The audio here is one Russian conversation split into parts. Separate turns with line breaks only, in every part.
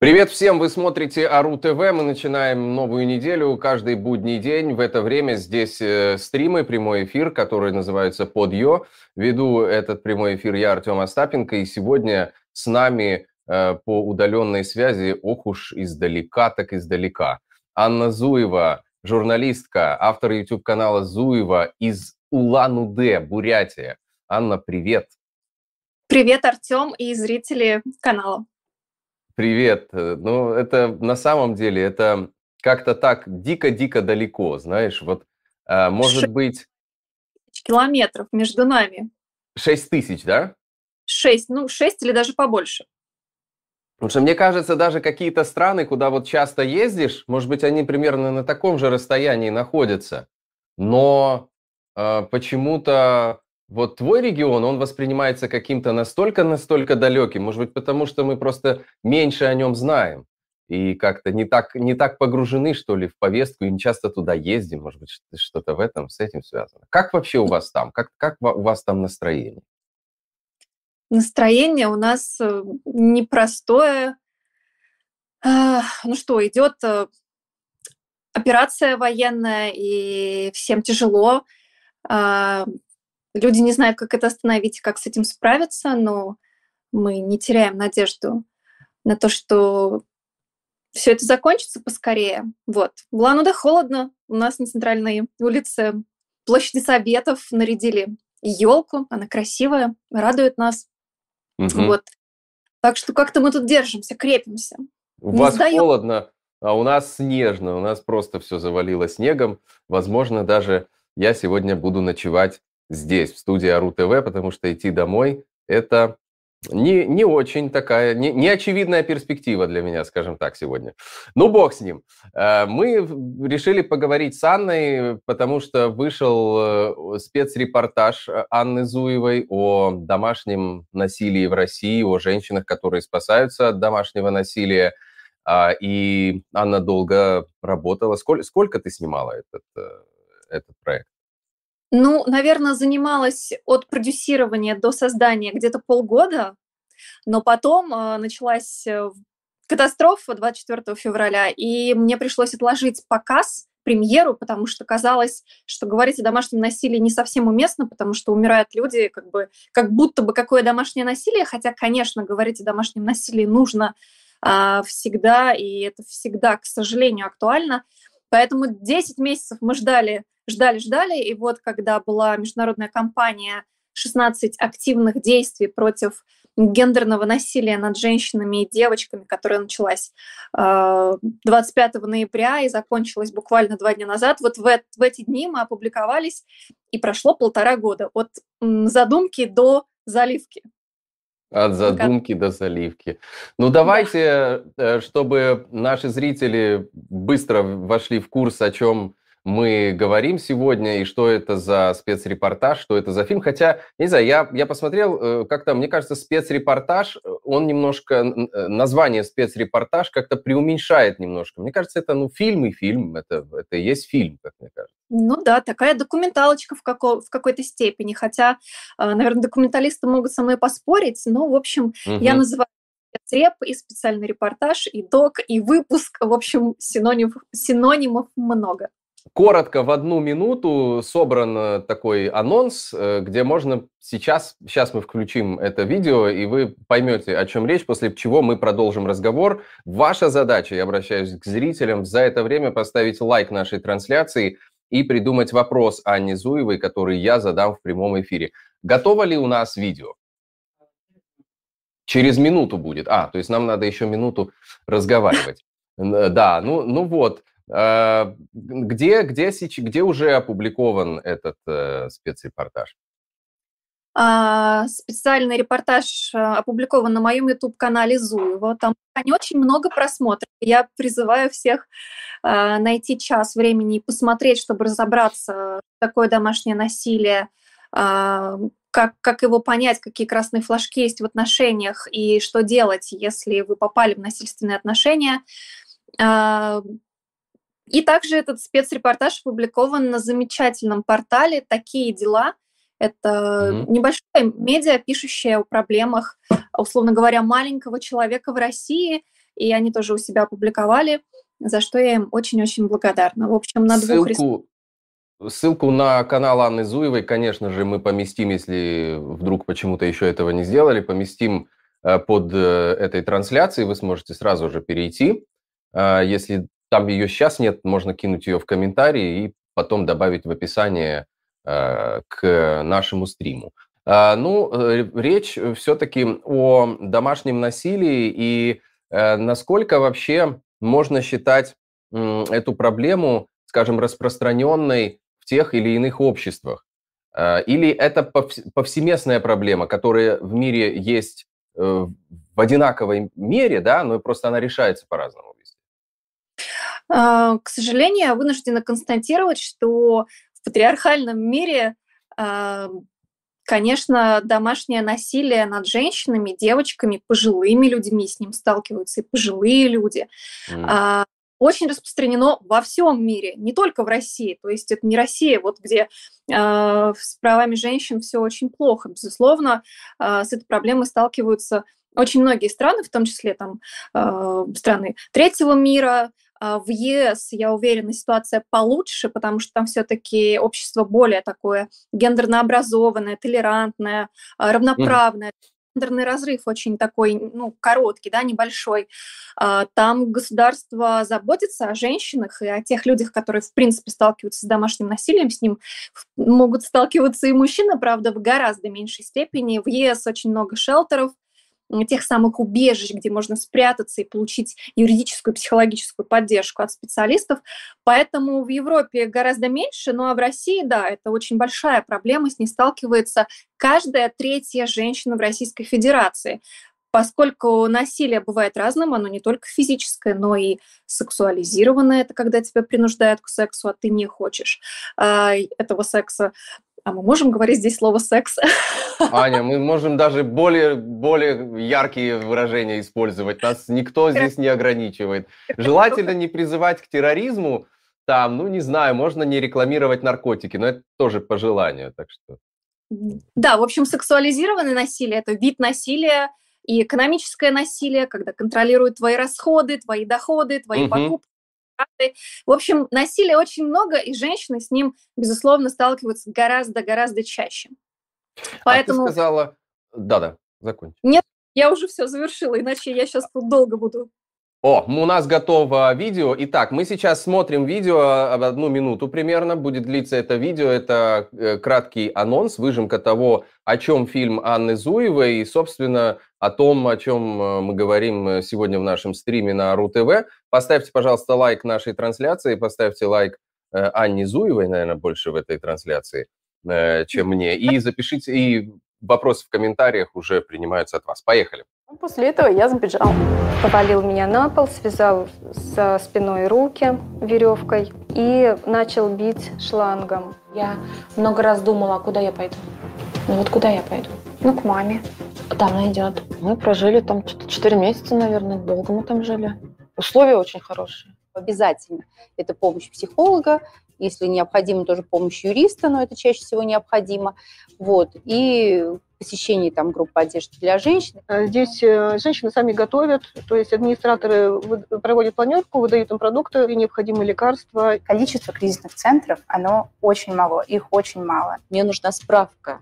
Привет всем! Вы смотрите Ару ТВ. Мы начинаем новую неделю. Каждый будний день в это время здесь э, стримы, прямой эфир, который называется Подъё. Веду этот прямой эфир я, Артем Остапенко, и сегодня с нами э, по удаленной связи, ох уж издалека, так издалека, Анна Зуева, журналистка, автор YouTube-канала Зуева из Улан-Удэ, Бурятия. Анна, привет!
Привет, Артем и зрители канала.
Привет. Э, ну, это на самом деле, это как-то так дико-дико далеко, знаешь, вот, а, может 6 быть...
километров между нами.
6 тысяч, да?
6, ну, 6 или даже побольше.
Потому что мне кажется, даже какие-то страны, куда вот часто ездишь, может быть, они примерно на таком же расстоянии находятся, но э, почему-то вот твой регион, он воспринимается каким-то настолько-настолько далеким, может быть, потому что мы просто меньше о нем знаем и как-то не так, не так погружены, что ли, в повестку, и не часто туда ездим, может быть, что-то в этом, с этим связано. Как вообще у вас там? Как, как у вас там настроение?
Настроение у нас э, непростое. А, ну что, идет э, операция военная, и всем тяжело. Люди не знают, как это остановить, как с этим справиться, но мы не теряем надежду на то, что все это закончится поскорее. Вот. В Улан-Удэ холодно. У нас на центральной улице площади Советов нарядили елку. Она красивая, радует нас. Угу. Вот. Так что как-то мы тут держимся, крепимся.
У не вас сдаем. холодно, а у нас снежно. У нас просто все завалило снегом. Возможно, даже я сегодня буду ночевать здесь, в студии Ару ТВ, потому что идти домой – это не, не очень такая, не, не очевидная перспектива для меня, скажем так, сегодня. Ну, бог с ним. Э, мы решили поговорить с Анной, потому что вышел э, спецрепортаж Анны Зуевой о домашнем насилии в России, о женщинах, которые спасаются от домашнего насилия. А, и Анна долго работала. Сколько, сколько ты снимала этот, э, этот проект?
Ну, наверное, занималась от продюсирования до создания где-то полгода, но потом э, началась э, катастрофа 24 февраля, и мне пришлось отложить показ, премьеру, потому что казалось, что говорить о домашнем насилии не совсем уместно, потому что умирают люди, как бы, как будто бы какое домашнее насилие, хотя, конечно, говорить о домашнем насилии нужно а, всегда, и это всегда, к сожалению, актуально. Поэтому 10 месяцев мы ждали ждали, ждали, и вот когда была международная кампания 16 активных действий против гендерного насилия над женщинами и девочками, которая началась 25 э, ноября и закончилась буквально два дня назад. Вот в, в эти дни мы опубликовались, и прошло полтора года от задумки до заливки.
От задумки до заливки. Ну давайте, да. Э, чтобы наши зрители быстро вошли в курс, о чем мы говорим сегодня, и что это за спецрепортаж, что это за фильм. Хотя, не знаю, я, я посмотрел, э, как-то, мне кажется, спецрепортаж, э, он немножко, э, название спецрепортаж как-то преуменьшает немножко. Мне кажется, это, ну, фильм и фильм, это, это и есть фильм, как мне кажется.
Ну да, такая документалочка в, како- в какой-то степени, хотя, наверное, документалисты могут со мной поспорить, но, в общем, угу. я называю спецреп и специальный репортаж, и док, и выпуск, в общем, синонимов, синонимов много.
Коротко, в одну минуту собран э, такой анонс, э, где можно сейчас, сейчас мы включим это видео, и вы поймете, о чем речь, после чего мы продолжим разговор. Ваша задача, я обращаюсь к зрителям, за это время поставить лайк нашей трансляции и придумать вопрос Анне Зуевой, который я задам в прямом эфире. Готово ли у нас видео? Через минуту будет. А, то есть нам надо еще минуту разговаривать. Да, ну, ну вот. А, где, где, где уже опубликован этот э, спецрепортаж?
А, специальный репортаж э, опубликован на моем YouTube-канале Зуева. Там не очень много просмотров. Я призываю всех э, найти час времени и посмотреть, чтобы разобраться, такое домашнее насилие, как, как его понять, какие красные флажки есть в отношениях и что делать, если вы попали в насильственные отношения. И также этот спецрепортаж опубликован на замечательном портале «Такие дела». Это mm-hmm. небольшое медиа, пишущее о проблемах, условно говоря, маленького человека в России. и они тоже у себя опубликовали, за что я им очень-очень благодарна. В общем, на
ссылку,
двух...
Ссылку на канал Анны Зуевой, конечно же, мы поместим, если вдруг почему-то еще этого не сделали, поместим э, под э, этой трансляцией, вы сможете сразу же перейти. А, если там ее сейчас нет, можно кинуть ее в комментарии и потом добавить в описание э, к нашему стриму. А, ну, речь все-таки о домашнем насилии и насколько вообще можно считать эту проблему, скажем, распространенной тех или иных обществах? А, или это повсеместная проблема, которая в мире есть э, в одинаковой мере, да, но просто она решается по-разному?
А, к сожалению, я вынуждена констатировать, что в патриархальном мире, а, конечно, домашнее насилие над женщинами, девочками, пожилыми людьми с ним сталкиваются и пожилые люди. Mm очень распространено во всем мире, не только в России. То есть это не Россия, вот где э, с правами женщин все очень плохо. Безусловно, э, с этой проблемой сталкиваются очень многие страны, в том числе там э, страны третьего мира, в ЕС, я уверена, ситуация получше, потому что там все-таки общество более такое гендерно образованное, толерантное, равноправное гендерный разрыв очень такой, ну, короткий, да, небольшой. А, там государство заботится о женщинах и о тех людях, которые, в принципе, сталкиваются с домашним насилием, с ним могут сталкиваться и мужчины, правда, в гораздо меньшей степени. В ЕС очень много шелтеров, тех самых убежищ, где можно спрятаться и получить юридическую, психологическую поддержку от специалистов. Поэтому в Европе гораздо меньше, ну а в России, да, это очень большая проблема, с ней сталкивается каждая третья женщина в Российской Федерации поскольку насилие бывает разным, оно не только физическое, но и сексуализированное, это когда тебя принуждают к сексу, а ты не хочешь а, этого секса. А мы можем говорить здесь слово «секс»?
Аня, мы можем даже более, более яркие выражения использовать. Нас никто здесь не ограничивает. Желательно не призывать к терроризму, там, ну, не знаю, можно не рекламировать наркотики, но это тоже по желанию, так что...
Да, в общем, сексуализированное насилие – это вид насилия и экономическое насилие, когда контролируют твои расходы, твои доходы, твои угу. покупки, в общем, насилия очень много, и женщины с ним, безусловно, сталкиваются гораздо-гораздо чаще.
Поэтому... А ты сказала... Да-да, закончи.
Нет, я уже все завершила, иначе я сейчас тут долго буду
о, у нас готово видео. Итак, мы сейчас смотрим видео об одну минуту примерно. Будет длиться это видео. Это э, краткий анонс, выжимка того, о чем фильм Анны Зуевой и, собственно, о том, о чем э, мы говорим э, сегодня в нашем стриме на РУ-ТВ. Поставьте, пожалуйста, лайк нашей трансляции, поставьте лайк Анне Зуевой, наверное, больше в этой трансляции, чем мне. И запишите, и вопросы в комментариях уже принимаются от вас. Поехали.
После этого я сбежал. Повалил меня на пол, связал со спиной руки веревкой и начал бить шлангом.
Я много раз думала, куда я пойду. Ну вот куда я пойду?
Ну, к маме.
Там найдет. Мы прожили там 4 месяца, наверное, долго мы там жили. Условия очень хорошие.
Обязательно. Это помощь психолога, если необходимо, тоже помощь юриста, но это чаще всего необходимо. Вот. И посещении там групп поддержки для женщин.
Э, здесь э, женщины сами готовят, то есть администраторы проводят планерку, выдают им продукты и необходимые лекарства.
Количество кризисных центров, оно очень мало, их очень мало.
Мне нужна справка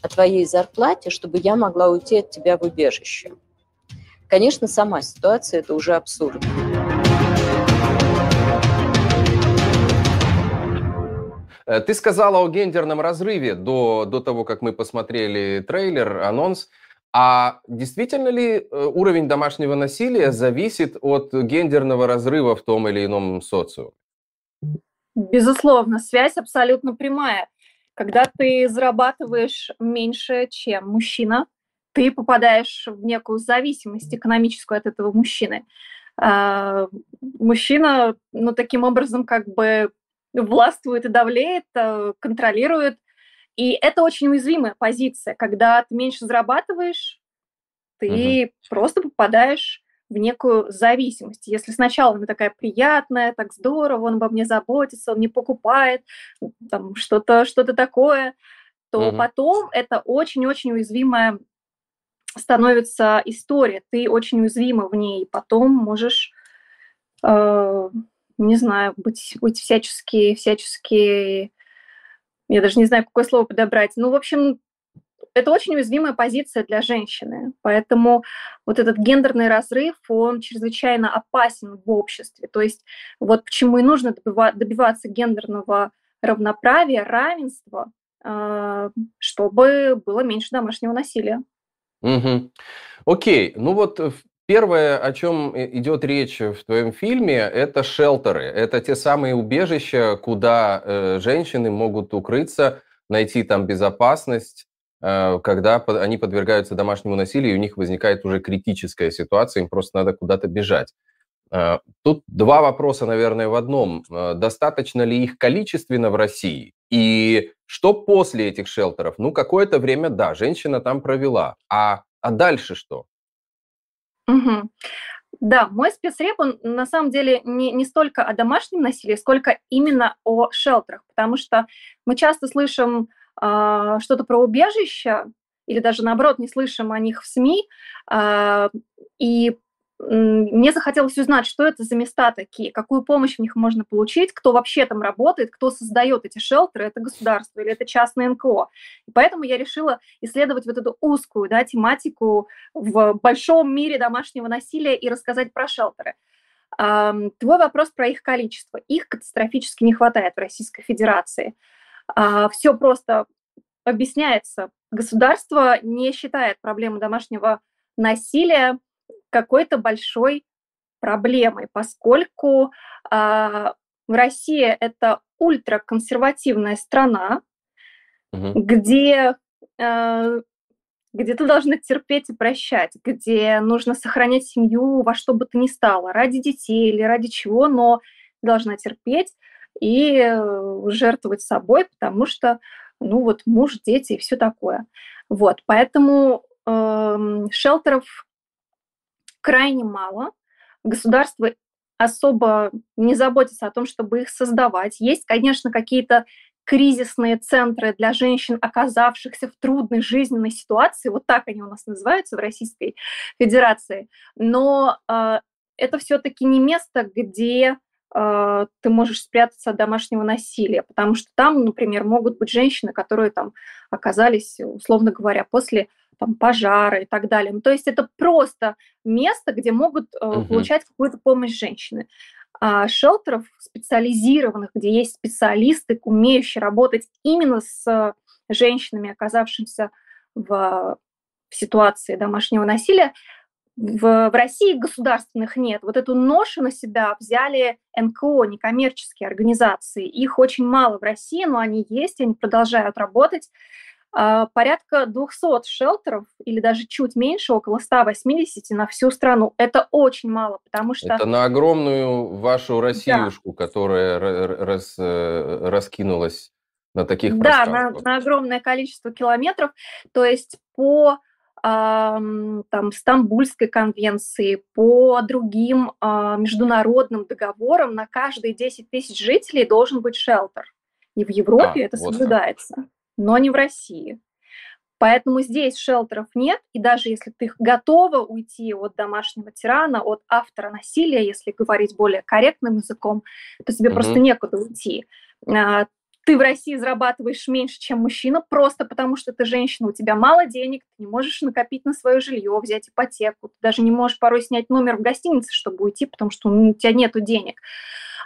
о твоей зарплате, чтобы я могла уйти от тебя в убежище. Конечно, сама ситуация – это уже абсурд.
Ты сказала о гендерном разрыве до, до того, как мы посмотрели трейлер, анонс. А действительно ли э, уровень домашнего насилия зависит от гендерного разрыва в том или ином социуме?
Безусловно, связь абсолютно прямая. Когда ты зарабатываешь меньше, чем мужчина, ты попадаешь в некую зависимость экономическую от этого мужчины. А, мужчина, ну, таким образом, как бы властвует и давлеет, э, контролирует. И это очень уязвимая позиция, когда ты меньше зарабатываешь, ты угу. просто попадаешь в некую зависимость. Если сначала она такая приятная, так здорово, он обо мне заботится, он не покупает, там что-то что такое, то угу. потом это очень-очень уязвимая становится история, ты очень уязвима в ней, потом можешь, э, не знаю, быть, быть всячески, всячески, я даже не знаю, какое слово подобрать. Ну, в общем, это очень уязвимая позиция для женщины. Поэтому вот этот гендерный разрыв, он чрезвычайно опасен в обществе. То есть вот почему и нужно добиваться гендерного равноправия, равенства, а, чтобы было меньше домашнего насилия.
Угу. Окей, ну вот э, первое, о чем идет речь в твоем фильме, это шелтеры. Это те самые убежища, куда э, женщины могут укрыться, найти там безопасность, э, когда они подвергаются домашнему насилию, и у них возникает уже критическая ситуация, им просто надо куда-то бежать. Э, тут два вопроса, наверное, в одном. Э, достаточно ли их количественно в России? И что после этих шелтеров? Ну, какое-то время, да, женщина там провела. А, а дальше что?
Угу. Да, мой спецреп, он на самом деле не, не столько о домашнем насилии, сколько именно о шелтерах, потому что мы часто слышим э, что-то про убежища, или даже наоборот не слышим о них в СМИ, э, и мне захотелось узнать, что это за места такие, какую помощь в них можно получить, кто вообще там работает, кто создает эти шелтеры, это государство или это частное НКО. И поэтому я решила исследовать вот эту узкую да, тематику в большом мире домашнего насилия и рассказать про шелтеры. Твой вопрос про их количество. Их катастрофически не хватает в Российской Федерации. А, Все просто объясняется. Государство не считает проблему домашнего насилия какой-то большой проблемой, поскольку э, Россия это ультраконсервативная страна, угу. где э, где ты должна терпеть и прощать, где нужно сохранять семью во что бы то ни стало, ради детей или ради чего, но должна терпеть и э, жертвовать собой, потому что, ну вот, муж, дети и все такое. Вот, поэтому э, шелтеров крайне мало. Государство особо не заботится о том, чтобы их создавать. Есть, конечно, какие-то кризисные центры для женщин, оказавшихся в трудной жизненной ситуации, вот так они у нас называются в Российской Федерации, но э, это все-таки не место, где ты можешь спрятаться от домашнего насилия, потому что там, например, могут быть женщины, которые там оказались, условно говоря, после там, пожары и так далее. Ну, то есть это просто место, где могут э, угу. получать какую-то помощь женщины. А шелтеров специализированных, где есть специалисты, умеющие работать именно с женщинами, оказавшимися в, в ситуации домашнего насилия, в, в России государственных нет. Вот эту ношу на себя взяли НКО, некоммерческие организации. Их очень мало в России, но они есть, они продолжают работать. А, порядка 200 шелтеров или даже чуть меньше, около 180 на всю страну. Это очень мало, потому что...
Это на огромную вашу Россиюшку, да. которая рас, э, раскинулась на таких
Да, на, на огромное количество километров. То есть по там, Стамбульской конвенции, по другим а, международным договорам на каждые 10 тысяч жителей должен быть шелтер. И в Европе а, это вот соблюдается. Так но не в России. Поэтому здесь шелтеров нет, и даже если ты готова уйти от домашнего тирана, от автора насилия, если говорить более корректным языком, то тебе mm-hmm. просто некуда уйти. Ты в России зарабатываешь меньше, чем мужчина, просто потому что ты женщина, у тебя мало денег, ты не можешь накопить на свое жилье, взять ипотеку, ты даже не можешь порой снять номер в гостинице, чтобы уйти, потому что у тебя нету денег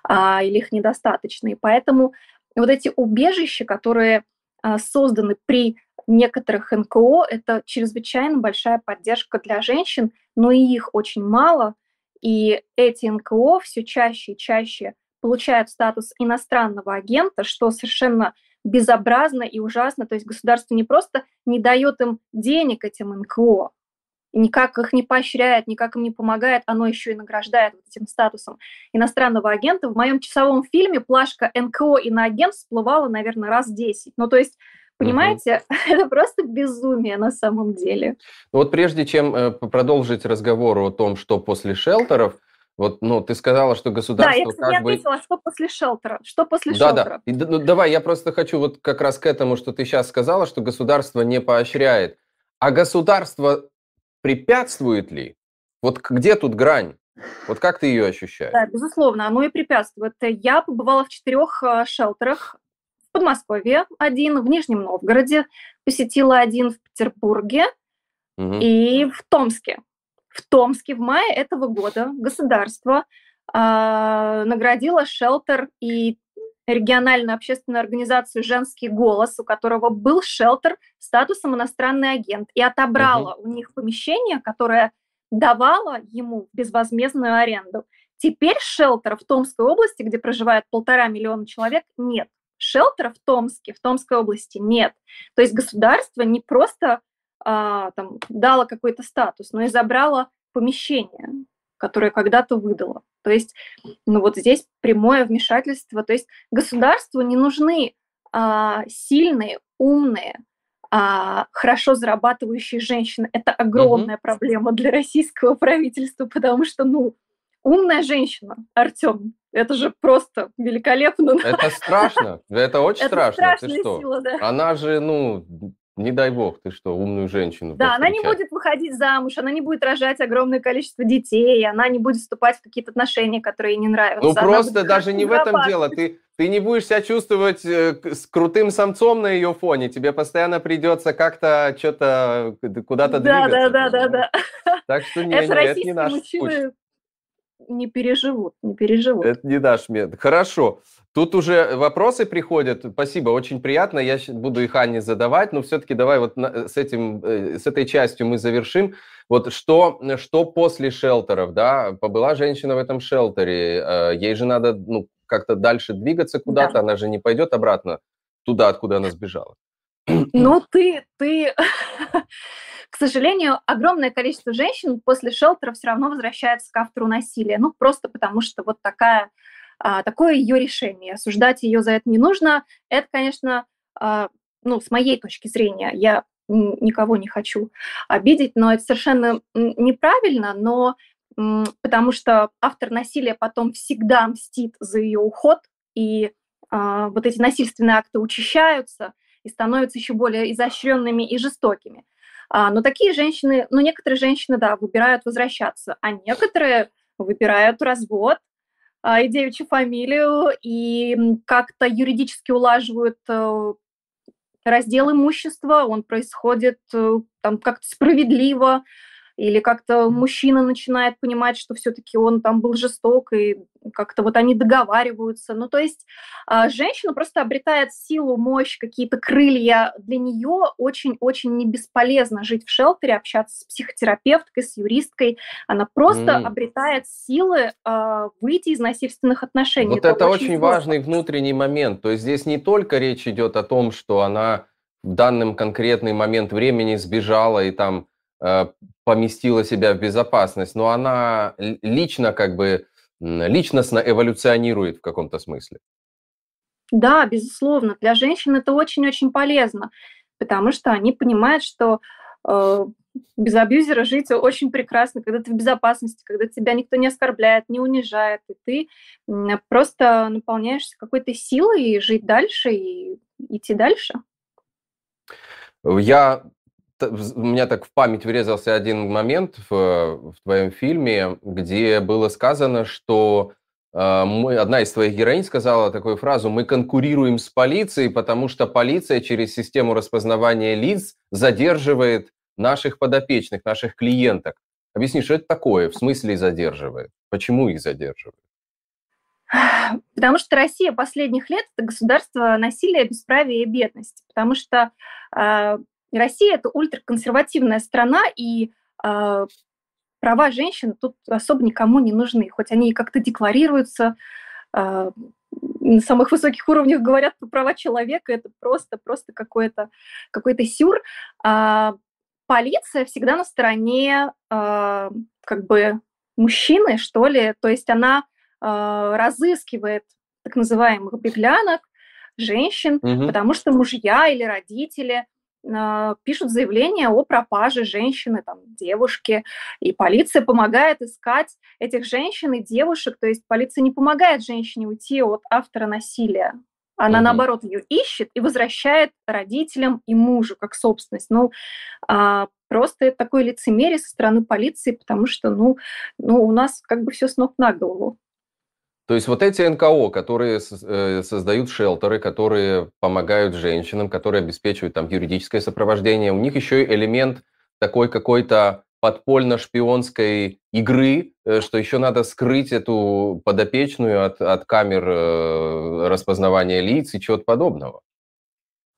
а, или их недостаточно. И поэтому вот эти убежища, которые а, созданы при некоторых НКО, это чрезвычайно большая поддержка для женщин, но и их очень мало, и эти НКО все чаще и чаще получают статус иностранного агента, что совершенно безобразно и ужасно. То есть государство не просто не дает им денег этим НКО, никак их не поощряет, никак им не помогает, оно еще и награждает вот этим статусом иностранного агента. В моем часовом фильме плашка НКО и на агент всплывала, наверное, раз 10. Ну, то есть Понимаете, угу. это просто безумие на самом деле.
Ну, вот прежде чем э, продолжить разговор о том, что после шелтеров, вот, ну, ты сказала, что государство... Да, я,
кстати, как
бы...
ответила, что после шелтера. Что после
да,
шелтера?
Да, ну, давай, я просто хочу вот как раз к этому, что ты сейчас сказала, что государство не поощряет. А государство препятствует ли? Вот где тут грань? Вот как ты ее ощущаешь?
Да, безусловно, оно и препятствует. Я побывала в четырех э, шелтерах. В Подмосковье один, в Нижнем Новгороде посетила один, в Петербурге угу. и в Томске. В Томске в мае этого года государство э, наградило шелтер и региональную общественную организацию «Женский голос», у которого был шелтер статусом иностранный агент, и отобрала угу. у них помещение, которое давала ему безвозмездную аренду. Теперь шелтера в Томской области, где проживает полтора миллиона человек, нет. Шелтера в Томске, в Томской области нет. То есть государство не просто а, там, дало какой-то статус, но и забрало помещение, которое когда-то выдало. То есть, ну вот здесь прямое вмешательство. То есть государству не нужны а, сильные, умные, а, хорошо зарабатывающие женщины. Это огромная угу. проблема для российского правительства, потому что, ну, умная женщина, Артем, это же просто великолепно.
Это страшно, это очень это страшно. Ты что? Сила, да. Она же, ну, не дай бог, ты что, умную женщину.
Да, она не будет выходить замуж, она не будет рожать огромное количество детей, она не будет вступать в какие-то отношения, которые ей не нравятся.
Ну, просто даже не в этом дело. Ты, ты не будешь себя чувствовать э, с крутым самцом на ее фоне. Тебе постоянно придется как-то что-то куда-то
да, двигаться. Да, да, да,
да. Так что не, это, не, это не наш
мужчины не переживут, не переживут.
Это не наш метод. Хорошо. Тут уже вопросы приходят. Спасибо, очень приятно. Я буду их Анне задавать, но все-таки давай вот с, этим, э, с этой частью мы завершим. Вот что, что после шелтеров, да? Побыла женщина в этом шелтере, э, ей же надо ну, как-то дальше двигаться куда-то, да. она же не пойдет обратно туда, откуда она сбежала.
Ну, ты, ты, к сожалению, огромное количество женщин после шелтера все равно возвращается к автору насилия. Ну, просто потому что вот такая а, такое ее решение. Осуждать ее за это не нужно. Это, конечно, а, ну, с моей точки зрения, я никого не хочу обидеть, но это совершенно неправильно, но потому что автор насилия потом всегда мстит за ее уход, и а, вот эти насильственные акты учащаются и становятся еще более изощренными и жестокими. А, но такие женщины, ну некоторые женщины, да, выбирают возвращаться, а некоторые выбирают развод, а, и девичью фамилию, и как-то юридически улаживают э, раздел имущества, он происходит э, там как-то справедливо, или как-то мужчина начинает понимать, что все-таки он там был жесток, и как-то вот они договариваются. Ну, то есть а, женщина просто обретает силу, мощь, какие-то крылья. Для нее очень-очень не бесполезно жить в шелтере, общаться с психотерапевткой, с юристкой. Она просто mm. обретает силы э, выйти из насильственных отношений.
Вот это, это очень, очень важный внутренний момент. То есть здесь не только речь идет о том, что она в данный конкретный момент времени сбежала и там поместила себя в безопасность, но она лично как бы личностно эволюционирует в каком-то смысле.
Да, безусловно. Для женщин это очень-очень полезно, потому что они понимают, что э, без абьюзера жить очень прекрасно, когда ты в безопасности, когда тебя никто не оскорбляет, не унижает, и ты просто наполняешься какой-то силой и жить дальше, и идти дальше.
Я у меня так в память врезался один момент в, в твоем фильме, где было сказано, что э, мы, одна из твоих героинь сказала такую фразу, мы конкурируем с полицией, потому что полиция через систему распознавания лиц задерживает наших подопечных, наших клиенток. Объясни, что это такое, в смысле задерживает? Почему их задерживают?
Потому что Россия последних лет – это государство насилия, бесправия и бедности. Потому что э, Россия это ультраконсервативная страна, и э, права женщин тут особо никому не нужны, хоть они как-то декларируются, э, на самых высоких уровнях говорят про права человека, это просто, просто какой-то какой сюр. А полиция всегда на стороне э, как бы мужчины, что ли, то есть она э, разыскивает так называемых беглянок, женщин, угу. потому что мужья или родители – а, пишут заявление о пропаже женщины, там, девушки, и полиция помогает искать этих женщин и девушек, то есть полиция не помогает женщине уйти от автора насилия, она, угу. наоборот, ее ищет и возвращает родителям и мужу как собственность. Ну, а, Просто это такое лицемерие со стороны полиции, потому что, ну, ну у нас как бы все с ног на голову.
То есть вот эти НКО, которые э, создают шелтеры, которые помогают женщинам, которые обеспечивают там юридическое сопровождение, у них еще элемент такой какой-то подпольно-шпионской игры, э, что еще надо скрыть эту подопечную от, от камер э, распознавания лиц и чего-то подобного.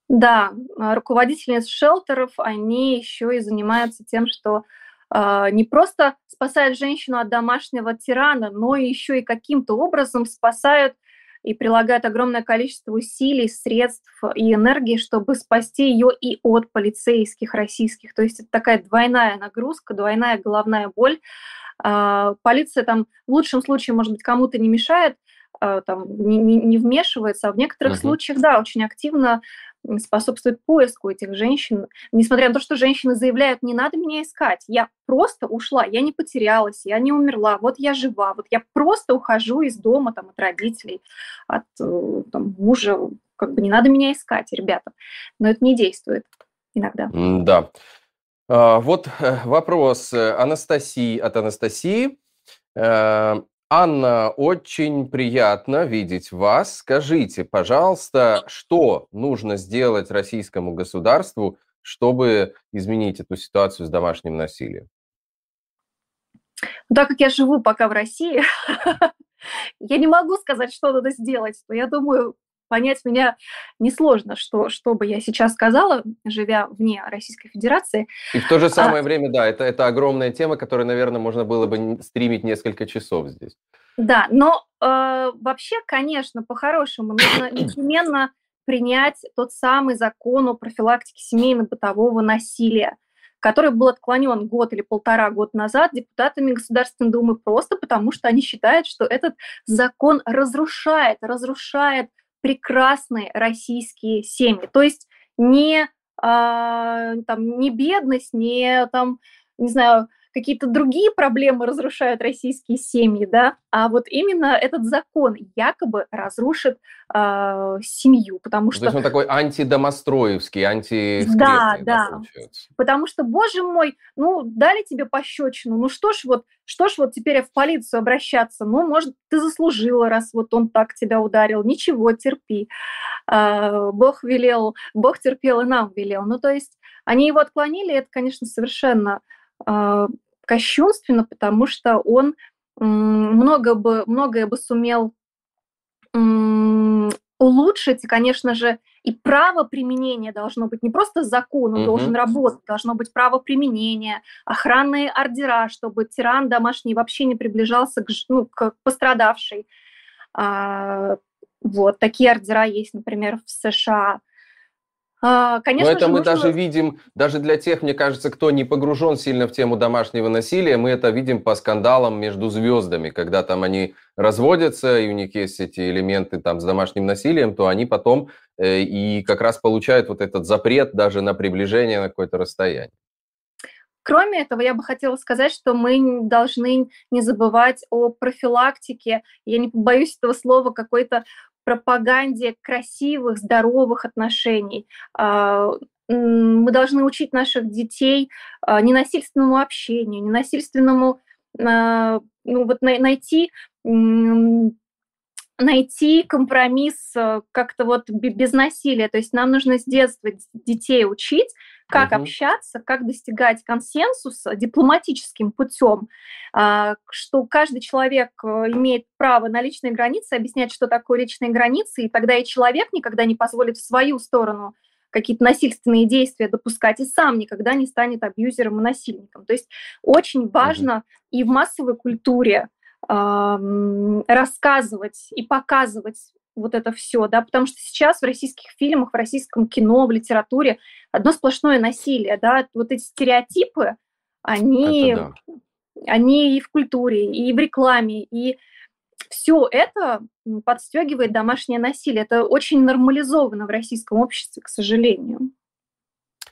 Да, руководительницы шелтеров, они еще и занимаются тем, что не просто спасают женщину от домашнего тирана, но еще и каким-то образом спасают и прилагают огромное количество усилий, средств и энергии, чтобы спасти ее и от полицейских российских. То есть это такая двойная нагрузка, двойная головная боль. А, полиция там в лучшем случае, может быть, кому-то не мешает, а, там, не, не, не вмешивается, а в некоторых uh-huh. случаях, да, очень активно способствует поиску этих женщин, несмотря на то, что женщины заявляют, не надо меня искать, я просто ушла, я не потерялась, я не умерла, вот я жива, вот я просто ухожу из дома, там, от родителей, от э, там, мужа, как бы не надо меня искать, ребята. Но это не действует иногда.
Да. А, вот э, вопрос э, Анастасии от Анастасии. Анна, очень приятно видеть вас. Скажите, пожалуйста, что нужно сделать российскому государству, чтобы изменить эту ситуацию с домашним насилием?
Ну, так как я живу пока в России, я не могу сказать, что надо сделать, но я думаю, понять меня несложно, что, что бы я сейчас сказала, живя вне Российской Федерации.
И в то же а самое а, время, да, это, это огромная тема, которую, наверное, можно было бы стримить несколько часов здесь.
Да, но э, вообще, конечно, по-хорошему нужно непременно принять тот самый закон о профилактике семейно-бытового насилия, который был отклонен год или полтора года назад депутатами Государственной Думы просто потому, что они считают, что этот закон разрушает, разрушает прекрасные российские семьи. То есть не, а, там, не бедность, не, там, не знаю, какие-то другие проблемы разрушают российские семьи, да, а вот именно этот закон якобы разрушит э, семью, потому что...
То есть он такой антидомостроевский, анти
Да, да, потому что, боже мой, ну, дали тебе пощечину, ну что ж вот, что ж вот теперь в полицию обращаться, ну, может, ты заслужила, раз вот он так тебя ударил, ничего, терпи. Э, Бог велел, Бог терпел и нам велел. Ну, то есть они его отклонили, это, конечно, совершенно кощунственно, потому что он много бы, многое бы сумел улучшить, и, конечно же, и право применения должно быть не просто закон, он uh-huh. должен работать, должно быть право применения, охранные ордера, чтобы тиран домашний вообще не приближался к, ну, к пострадавшей. А, вот такие ордера есть, например, в США.
А, конечно Но это же, мы нужно... даже видим, даже для тех, мне кажется, кто не погружен сильно в тему домашнего насилия, мы это видим по скандалам между звездами, когда там они разводятся, и у них есть эти элементы там с домашним насилием, то они потом э, и как раз получают вот этот запрет даже на приближение на какое-то расстояние.
Кроме этого, я бы хотела сказать, что мы должны не забывать о профилактике, я не побоюсь этого слова, какой-то пропаганде красивых, здоровых отношений. А, мы должны учить наших детей а, ненасильственному общению, ненасильственному а, ну, вот найти найти компромисс как-то вот без насилия. То есть нам нужно с детства детей учить, как угу. общаться, как достигать консенсуса дипломатическим путем, а, что каждый человек э, имеет право на личные границы, объяснять, что такое личные границы, и тогда и человек никогда не позволит в свою сторону какие-то насильственные действия допускать, и сам никогда не станет абьюзером и насильником. То есть очень важно угу. и в массовой культуре рассказывать и показывать вот это все, да, потому что сейчас в российских фильмах, в российском кино, в литературе одно сплошное насилие, да, вот эти стереотипы, они, да. они и в культуре, и в рекламе, и все это подстегивает домашнее насилие. Это очень нормализовано в российском обществе, к сожалению.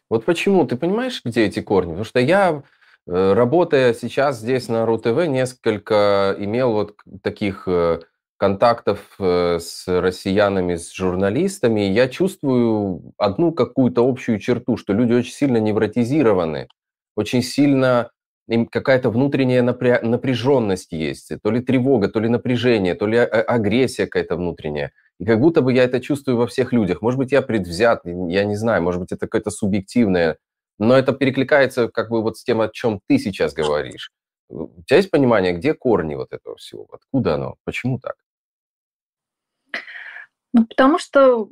Вот почему? Ты понимаешь, где эти корни? Потому что я, э, работая сейчас здесь на РУ-ТВ, несколько имел вот таких э, контактов э, с россиянами, с журналистами, я чувствую одну какую-то общую черту, что люди очень сильно невротизированы очень сильно какая-то внутренняя напря... напряженность есть, то ли тревога, то ли напряжение, то ли а, агрессия какая-то внутренняя. И как будто бы я это чувствую во всех людях. Может быть, я предвзят, я не знаю, может быть, это какое-то субъективное, но это перекликается как бы вот с тем, о чем ты сейчас говоришь. У тебя есть понимание, где корни вот этого всего? Откуда оно? Почему так?
Ну, потому что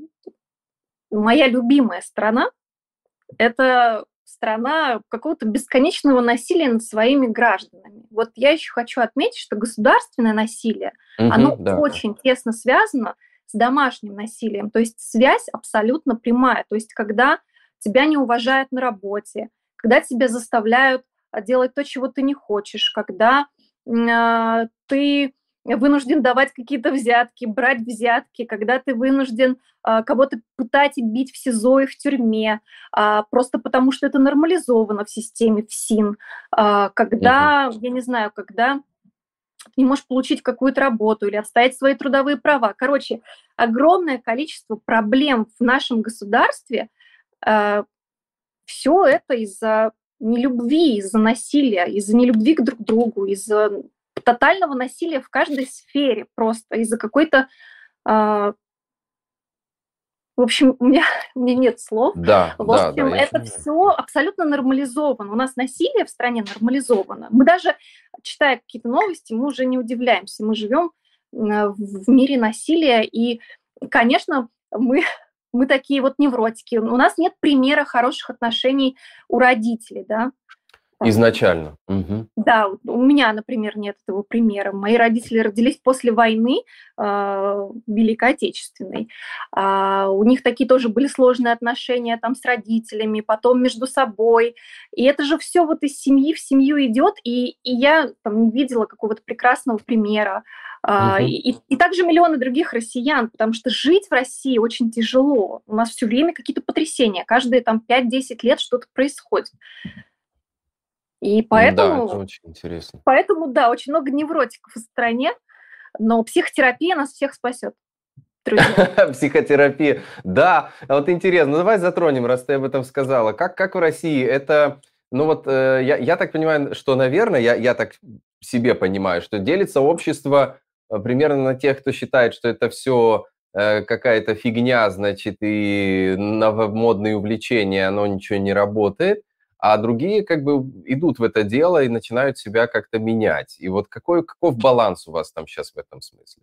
моя любимая страна – это страна какого-то бесконечного насилия над своими гражданами. Вот я еще хочу отметить, что государственное насилие, угу, оно да. очень тесно связано с домашним насилием. То есть связь абсолютно прямая. То есть когда тебя не уважают на работе, когда тебя заставляют а, делать то, чего ты не хочешь, когда э, ты вынужден давать какие-то взятки, брать взятки, когда ты вынужден а, кого-то пытать и бить в СИЗО и в тюрьме, а, просто потому что это нормализовано в системе ФСИН, а, когда, угу. я не знаю, когда не можешь получить какую-то работу или отстоять свои трудовые права. Короче, огромное количество проблем в нашем государстве. А, все это из-за нелюбви, из-за насилия, из-за нелюбви к друг другу, из-за тотального насилия в каждой сфере просто из-за какой-то... Э, в общем, у меня, у меня нет слов.
Да,
в общем, да, да, это все абсолютно нормализовано. У нас насилие в стране нормализовано. Мы даже, читая какие-то новости, мы уже не удивляемся. Мы живем в мире насилия, и, конечно, мы мы такие вот невротики. У нас нет примера хороших отношений у родителей, да.
Изначально. Угу.
Да, у меня, например, нет этого примера. Мои родители родились после войны э, Великой Отечественной. Э, у них такие тоже были сложные отношения там с родителями, потом между собой. И это же все вот из семьи в семью идет, и, и я там не видела какого-то прекрасного примера. Uh, угу. и, и также миллионы других россиян, потому что жить в России очень тяжело. У нас все время какие-то потрясения. Каждые там 5-10 лет что-то происходит. И поэтому...
Да, это очень интересно.
Поэтому, да, очень много невротиков в стране, но психотерапия нас всех спасет.
Психотерапия. Да, а вот интересно, ну давай затронем, раз ты об этом сказала. Как, как в России это... Ну вот э, я, я так понимаю, что, наверное, я, я так себе понимаю, что делится общество э, примерно на тех, кто считает, что это все э, какая-то фигня, значит, и новомодные увлечения, оно ничего не работает, а другие как бы идут в это дело и начинают себя как-то менять. И вот какой, каков баланс у вас там сейчас в этом смысле?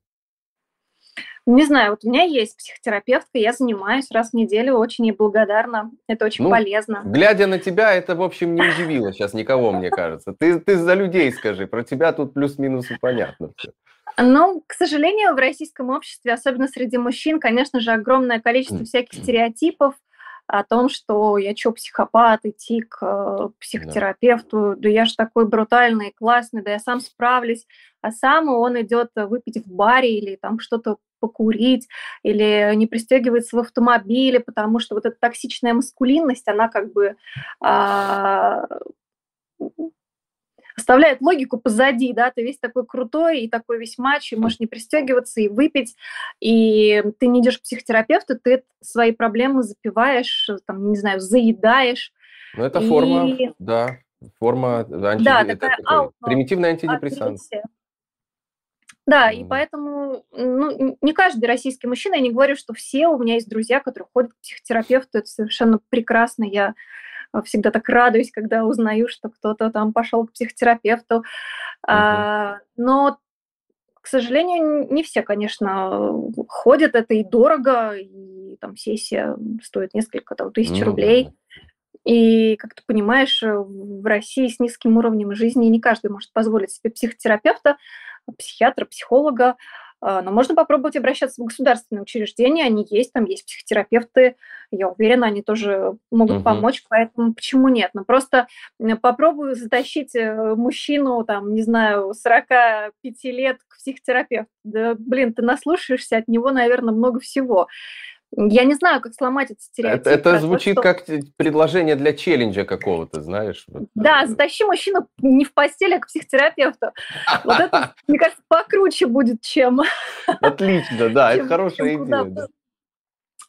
Не знаю, вот у меня есть психотерапевтка, я занимаюсь раз в неделю, очень ей благодарна, это очень ну, полезно.
Глядя на тебя, это, в общем, не удивило сейчас никого, мне кажется. Ты, ты за людей скажи, про тебя тут плюс-минус понятно все.
Ну, к сожалению, в российском обществе, особенно среди мужчин, конечно же, огромное количество всяких стереотипов, о том, что я что, психопат, идти к э, психотерапевту, да. да я же такой брутальный, классный, да я сам справлюсь, а сам он идет выпить в баре или там что-то покурить, или не пристегивается в автомобиле, потому что вот эта токсичная маскулинность, она как бы а, оставляет логику позади, да, ты весь такой крутой и такой весь матч, и можешь не пристегиваться и выпить, и ты не идешь к психотерапевту, ты свои проблемы запиваешь, там, не знаю, заедаешь.
Ну, это и... форма, да, форма анти... да, это такая такой, примитивный антидепрессант. Агрессия.
Да, и поэтому ну, не каждый российский мужчина, я не говорю, что все, у меня есть друзья, которые ходят к психотерапевту, это совершенно прекрасно, я всегда так радуюсь, когда узнаю, что кто-то там пошел к психотерапевту. Угу. А, но, к сожалению, не все, конечно, ходят, это и дорого, и там сессия стоит несколько там, тысяч ну, рублей. И, как ты понимаешь, в России с низким уровнем жизни не каждый может позволить себе психотерапевта, психиатра, психолога. А, но можно попробовать обращаться в государственные учреждения, они есть, там есть психотерапевты, я уверена, они тоже могут угу. помочь, поэтому почему нет? Но ну, просто попробую затащить э, мужчину, там, не знаю, 45 лет к психотерапевту. Да, блин, ты наслушаешься от него, наверное, много всего. Я не знаю, как сломать этот стереотип.
Это, это звучит то, что... как предложение для челленджа какого-то, знаешь.
Да, затащи мужчину не в постель, а к психотерапевту. Вот это, мне кажется, покруче будет, чем...
Отлично, да, это хорошая идея.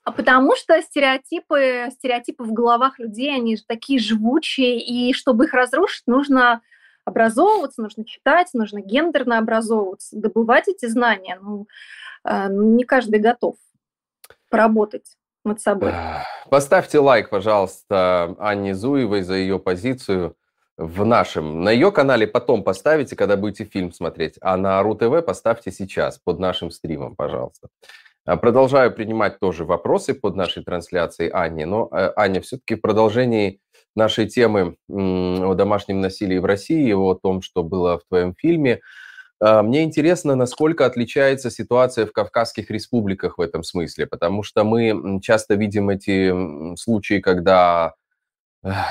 А потому что стереотипы, стереотипы в головах людей, они же такие живучие, и чтобы их разрушить, нужно образовываться, нужно читать, нужно гендерно образовываться, добывать эти знания. Ну, э, не каждый готов поработать над собой.
Поставьте лайк, пожалуйста, Анне Зуевой за ее позицию в нашем. На ее канале потом поставите, когда будете фильм смотреть, а на РУ-ТВ поставьте сейчас под нашим стримом, пожалуйста. А, продолжаю принимать тоже вопросы под нашей трансляцией Анне, но, э, Аня, все-таки в продолжении нашей темы о домашнем насилии в России, о том, что было в твоем фильме, мне интересно, насколько отличается ситуация в Кавказских республиках в этом смысле, потому что мы часто видим эти случаи, когда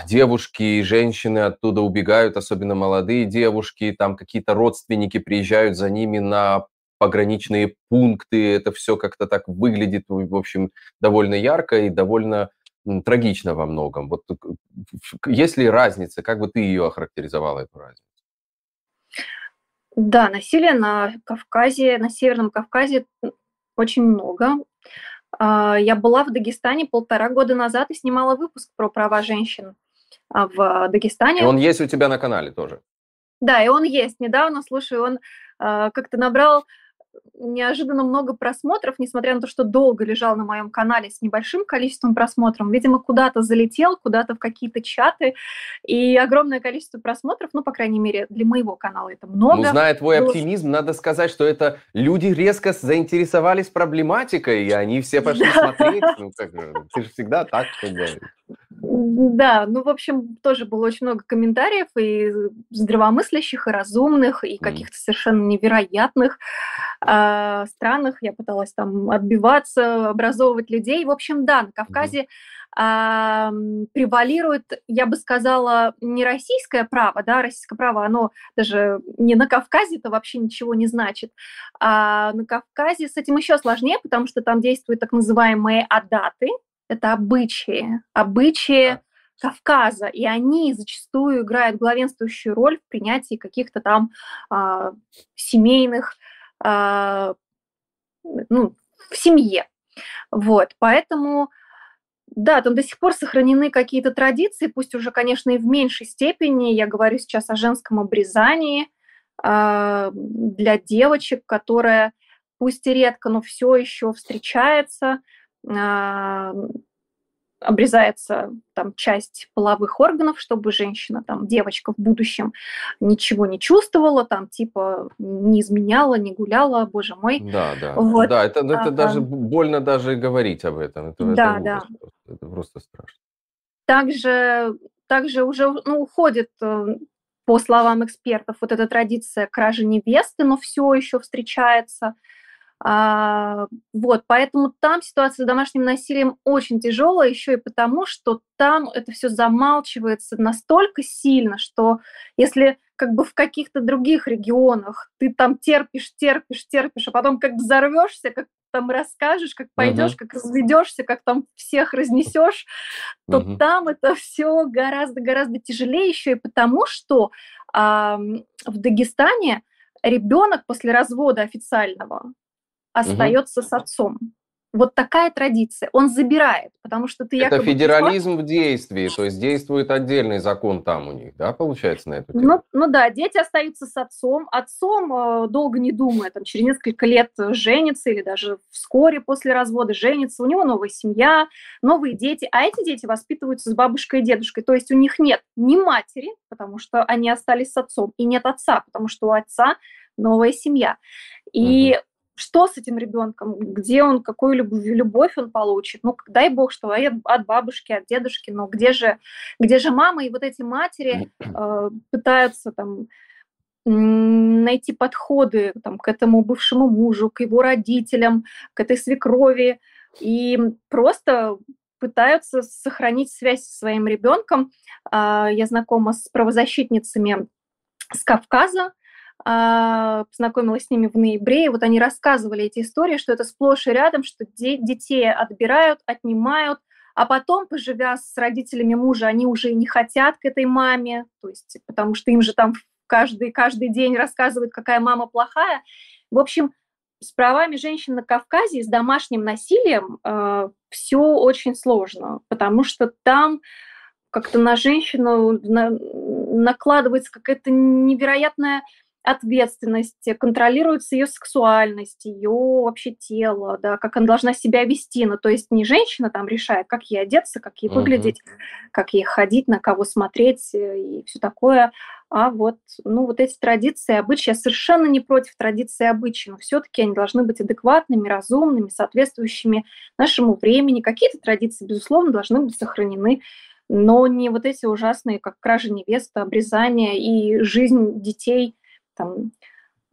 девушки и женщины оттуда убегают, особенно молодые девушки, там какие-то родственники приезжают за ними на пограничные пункты, это все как-то так выглядит, в общем, довольно ярко и довольно трагично во многом. Вот есть ли разница, как бы ты ее охарактеризовала, эту разницу?
Да, насилия на Кавказе, на Северном Кавказе очень много. А, я была в Дагестане полтора года назад и снимала выпуск про права женщин а, в Дагестане. И
он есть у тебя на канале тоже?
Да, и он есть. Недавно, слушай, он э, как-то набрал неожиданно много просмотров, несмотря на то, что долго лежал на моем канале с небольшим количеством просмотров. Видимо, куда-то залетел, куда-то в какие-то чаты, и огромное количество просмотров, ну, по крайней мере, для моего канала это много. Ну,
зная твой было... оптимизм, надо сказать, что это люди резко заинтересовались проблематикой, и они все пошли да. смотреть. Ну, как, ты же всегда так говоришь.
Да, ну, в общем, тоже было очень много комментариев и здравомыслящих, и разумных, и каких-то совершенно невероятных, э, странных. Я пыталась там отбиваться, образовывать людей. В общем, да, на Кавказе э, превалирует, я бы сказала, не российское право, да, российское право, оно даже не на Кавказе это вообще ничего не значит, а на Кавказе с этим еще сложнее, потому что там действуют так называемые адаты, это обычаи, обычаи Кавказа, и они зачастую играют главенствующую роль в принятии каких-то там а, семейных, а, ну, в семье. Вот, поэтому, да, там до сих пор сохранены какие-то традиции, пусть уже, конечно, и в меньшей степени. Я говорю сейчас о женском обрезании а, для девочек, которая пусть и редко, но все еще встречается обрезается там часть половых органов, чтобы женщина, там, девочка в будущем ничего не чувствовала, там, типа, не изменяла, не гуляла, боже мой.
Да, да. Вот. Да, это, это а, даже больно даже говорить об этом. Это,
да, это да.
Просто, это просто страшно.
Также, также уже ну, уходит, э, по словам экспертов, вот эта традиция кражи невесты, но все еще встречается. А, вот, поэтому там ситуация с домашним насилием очень тяжелая, еще и потому, что там это все замалчивается настолько сильно, что если как бы в каких-то других регионах ты там терпишь, терпишь, терпишь, а потом как взорвешься, как там расскажешь, как пойдешь, uh-huh. как разведешься, как там всех разнесешь, то uh-huh. там это все гораздо-гораздо тяжелее еще и потому, что а, в Дагестане ребенок после развода официального остается угу. с отцом. Вот такая традиция. Он забирает, потому что ты
Это федерализм в действии, то есть действует отдельный закон там у них, да, получается, на эту тему?
Ну, ну да, дети остаются с отцом. Отцом, э, долго не думая, там, через несколько лет женится или даже вскоре после развода женится. У него новая семья, новые дети, а эти дети воспитываются с бабушкой и дедушкой. То есть у них нет ни матери, потому что они остались с отцом, и нет отца, потому что у отца новая семья. И угу что с этим ребенком, где он, какую любовь, любовь он получит. Ну, дай бог, что от бабушки, от дедушки, но где же, где же мама? И вот эти матери э, пытаются там найти подходы там, к этому бывшему мужу, к его родителям, к этой свекрови, и просто пытаются сохранить связь со своим ребенком. А, я знакома с правозащитницами с Кавказа, познакомилась с ними в ноябре, и вот они рассказывали эти истории, что это сплошь и рядом, что де- детей отбирают, отнимают, а потом, поживя с родителями мужа, они уже не хотят к этой маме, то есть потому что им же там каждый, каждый день рассказывают, какая мама плохая. В общем, с правами женщин на Кавказе и с домашним насилием э, все очень сложно, потому что там как-то на женщину на, накладывается какая-то невероятная ответственность, контролируется ее сексуальность, ее вообще тело, да, как она должна себя вести. Ну, то есть не женщина там решает, как ей одеться, как ей выглядеть, uh-huh. как ей ходить, на кого смотреть э, и все такое. А вот, ну, вот эти традиции, обычаи, я совершенно не против традиций и обычаев, но все-таки они должны быть адекватными, разумными, соответствующими нашему времени. Какие-то традиции, безусловно, должны быть сохранены но не вот эти ужасные, как кража невесты, обрезание и жизнь детей там,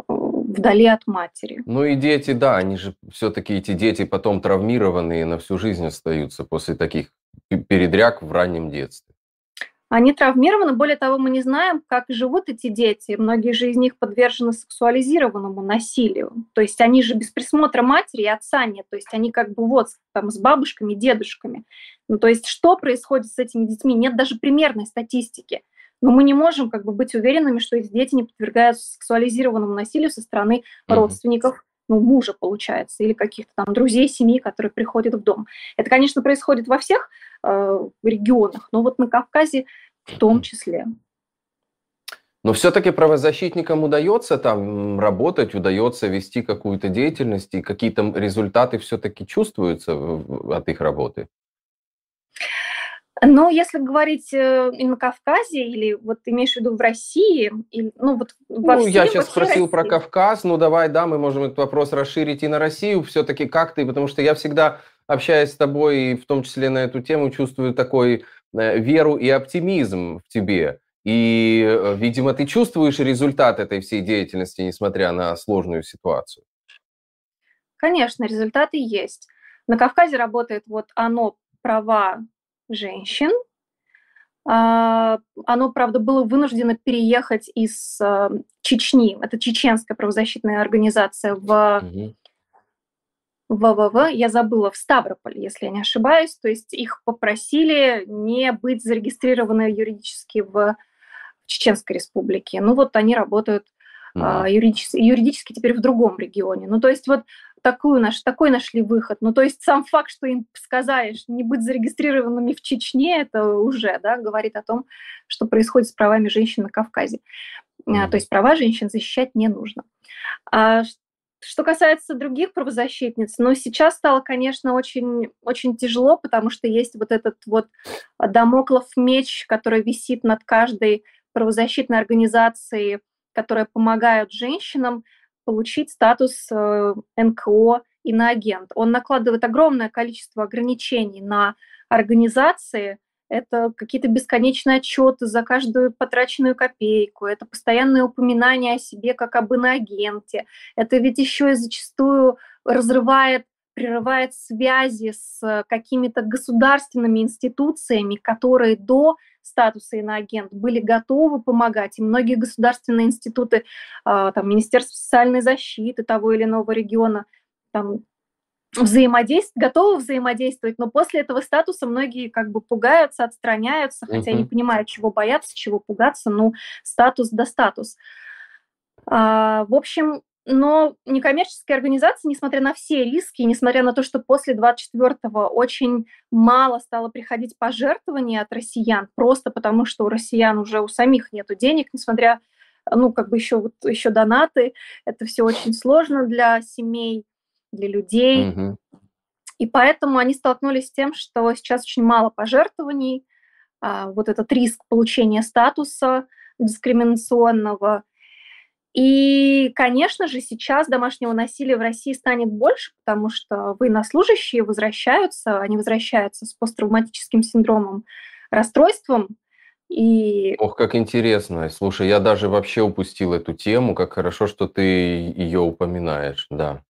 вдали от матери.
Ну и дети, да, они же все-таки эти дети потом травмированные на всю жизнь остаются после таких передряг в раннем детстве.
Они травмированы, более того, мы не знаем, как живут эти дети. Многие же из них подвержены сексуализированному насилию. То есть они же без присмотра матери и отца нет. То есть они как бы вот там с бабушками, дедушками. Ну то есть что происходит с этими детьми? Нет даже примерной статистики. Но мы не можем как бы быть уверенными, что эти дети не подвергаются сексуализированному насилию со стороны mm-hmm. родственников, ну, мужа, получается, или каких-то там друзей семьи, которые приходят в дом. Это, конечно, происходит во всех э, регионах, но вот на Кавказе в том числе.
Но все-таки правозащитникам удается там работать, удается вести какую-то деятельность, и какие-то результаты все-таки чувствуются от их работы?
Но если говорить э, и на Кавказе, или вот имеешь в виду в России, или, ну вот
во Ну, всей, я сейчас спросил России. про Кавказ, ну давай, да, мы можем этот вопрос расширить и на Россию, все-таки как ты, потому что я всегда, общаясь с тобой, и в том числе на эту тему, чувствую такой э, веру и оптимизм в тебе. И, э, видимо, ты чувствуешь результат этой всей деятельности, несмотря на сложную ситуацию.
Конечно, результаты есть. На Кавказе работает вот оно права женщин. А, оно, правда, было вынуждено переехать из а, Чечни. Это чеченская правозащитная организация в ВВВ, я забыла, в Ставрополь, если я не ошибаюсь. То есть их попросили не быть зарегистрированы юридически в Чеченской республике. Ну вот они работают mm. юридически, юридически теперь в другом регионе. Ну то есть вот такую наш, такой нашли выход. Ну, то есть сам факт, что им сказали не быть зарегистрированными в Чечне, это уже да, говорит о том, что происходит с правами женщин на Кавказе. Mm. То есть права женщин защищать не нужно. А что касается других правозащитниц, ну, сейчас стало, конечно, очень, очень тяжело, потому что есть вот этот вот домоклов меч, который висит над каждой правозащитной организацией, которая помогает женщинам, получить статус э, НКО иноагент. Он накладывает огромное количество ограничений на организации, это какие-то бесконечные отчеты за каждую потраченную копейку, это постоянное упоминание о себе как об иноагенте, это ведь еще и зачастую разрывает прерывает связи с какими-то государственными институциями, которые до статуса иноагент были готовы помогать. И многие государственные институты, а, там, Министерство социальной защиты того или иного региона, там, взаимодействовать, готовы взаимодействовать, но после этого статуса многие как бы пугаются, отстраняются, хотя uh-huh. не понимают, чего бояться, чего пугаться, ну, статус да статус. А, в общем, но некоммерческие организации, несмотря на все риски, несмотря на то, что после 24-го очень мало стало приходить пожертвований от россиян, просто потому что у россиян уже у самих нет денег, несмотря, ну, как бы еще, вот, еще донаты, это все очень сложно для семей, для людей. И поэтому они столкнулись с тем, что сейчас очень мало пожертвований, а, вот этот риск получения статуса дискриминационного – и, конечно же, сейчас домашнего насилия в России станет больше, потому что военнослужащие возвращаются, они возвращаются с посттравматическим синдромом, расстройством. И...
Ох, как интересно. Слушай, я даже вообще упустил эту тему. Как хорошо, что ты ее упоминаешь, да.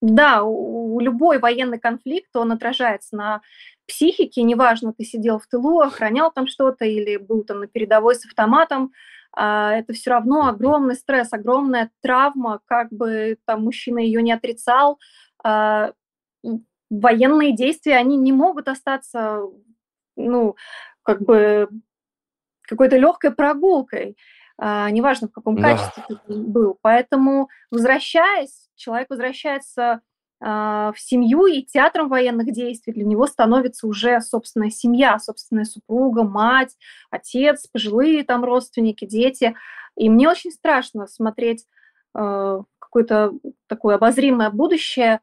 Да, у, у любой военный конфликт, он отражается на психике, неважно, ты сидел в тылу, охранял там что-то или был там на передовой с автоматом, это все равно огромный стресс, огромная травма, как бы там мужчина ее не отрицал. А, военные действия, они не могут остаться, ну, как бы какой-то легкой прогулкой. а, неважно в каком да. качестве ты был. Поэтому, возвращаясь, человек возвращается а, в семью, и театром военных действий для него становится уже собственная семья, собственная супруга, мать, отец, пожилые там родственники, дети. И мне очень страшно смотреть э, какое-то такое обозримое будущее,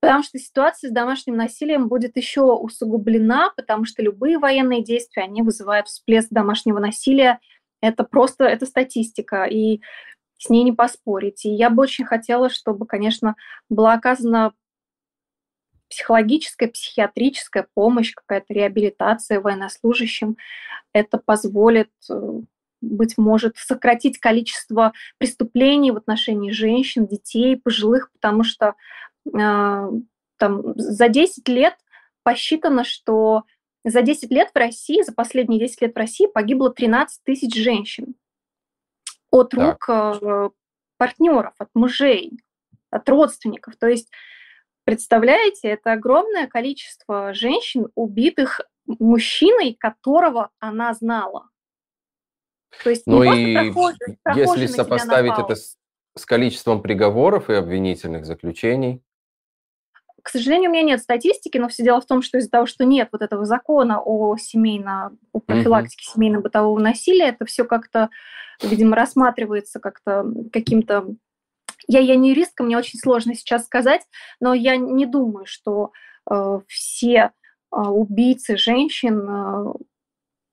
потому что ситуация с домашним насилием будет еще усугублена, потому что любые военные действия, они вызывают всплеск домашнего насилия. Это просто, это статистика. И с ней не поспорить. И я бы очень хотела, чтобы, конечно, была оказана психологическая, психиатрическая помощь, какая-то реабилитация военнослужащим. Это позволит, э, быть может, сократить количество преступлений в отношении женщин, детей, пожилых, потому что э, там, за 10 лет посчитано, что за 10 лет в России, за последние 10 лет в России погибло 13 тысяч женщин от рук э, партнеров, от мужей, от родственников. То есть, представляете, это огромное количество женщин, убитых мужчиной, которого она знала.
То есть ну и прохожий, прохожий если сопоставить это с, с количеством приговоров и обвинительных заключений,
к сожалению, у меня нет статистики, но все дело в том, что из-за того, что нет вот этого закона о семейно, о профилактике mm-hmm. семейно-бытового насилия, это все как-то, видимо, рассматривается как-то каким-то... Я, я не юристка, мне очень сложно сейчас сказать, но я не думаю, что э, все э, убийцы женщин э,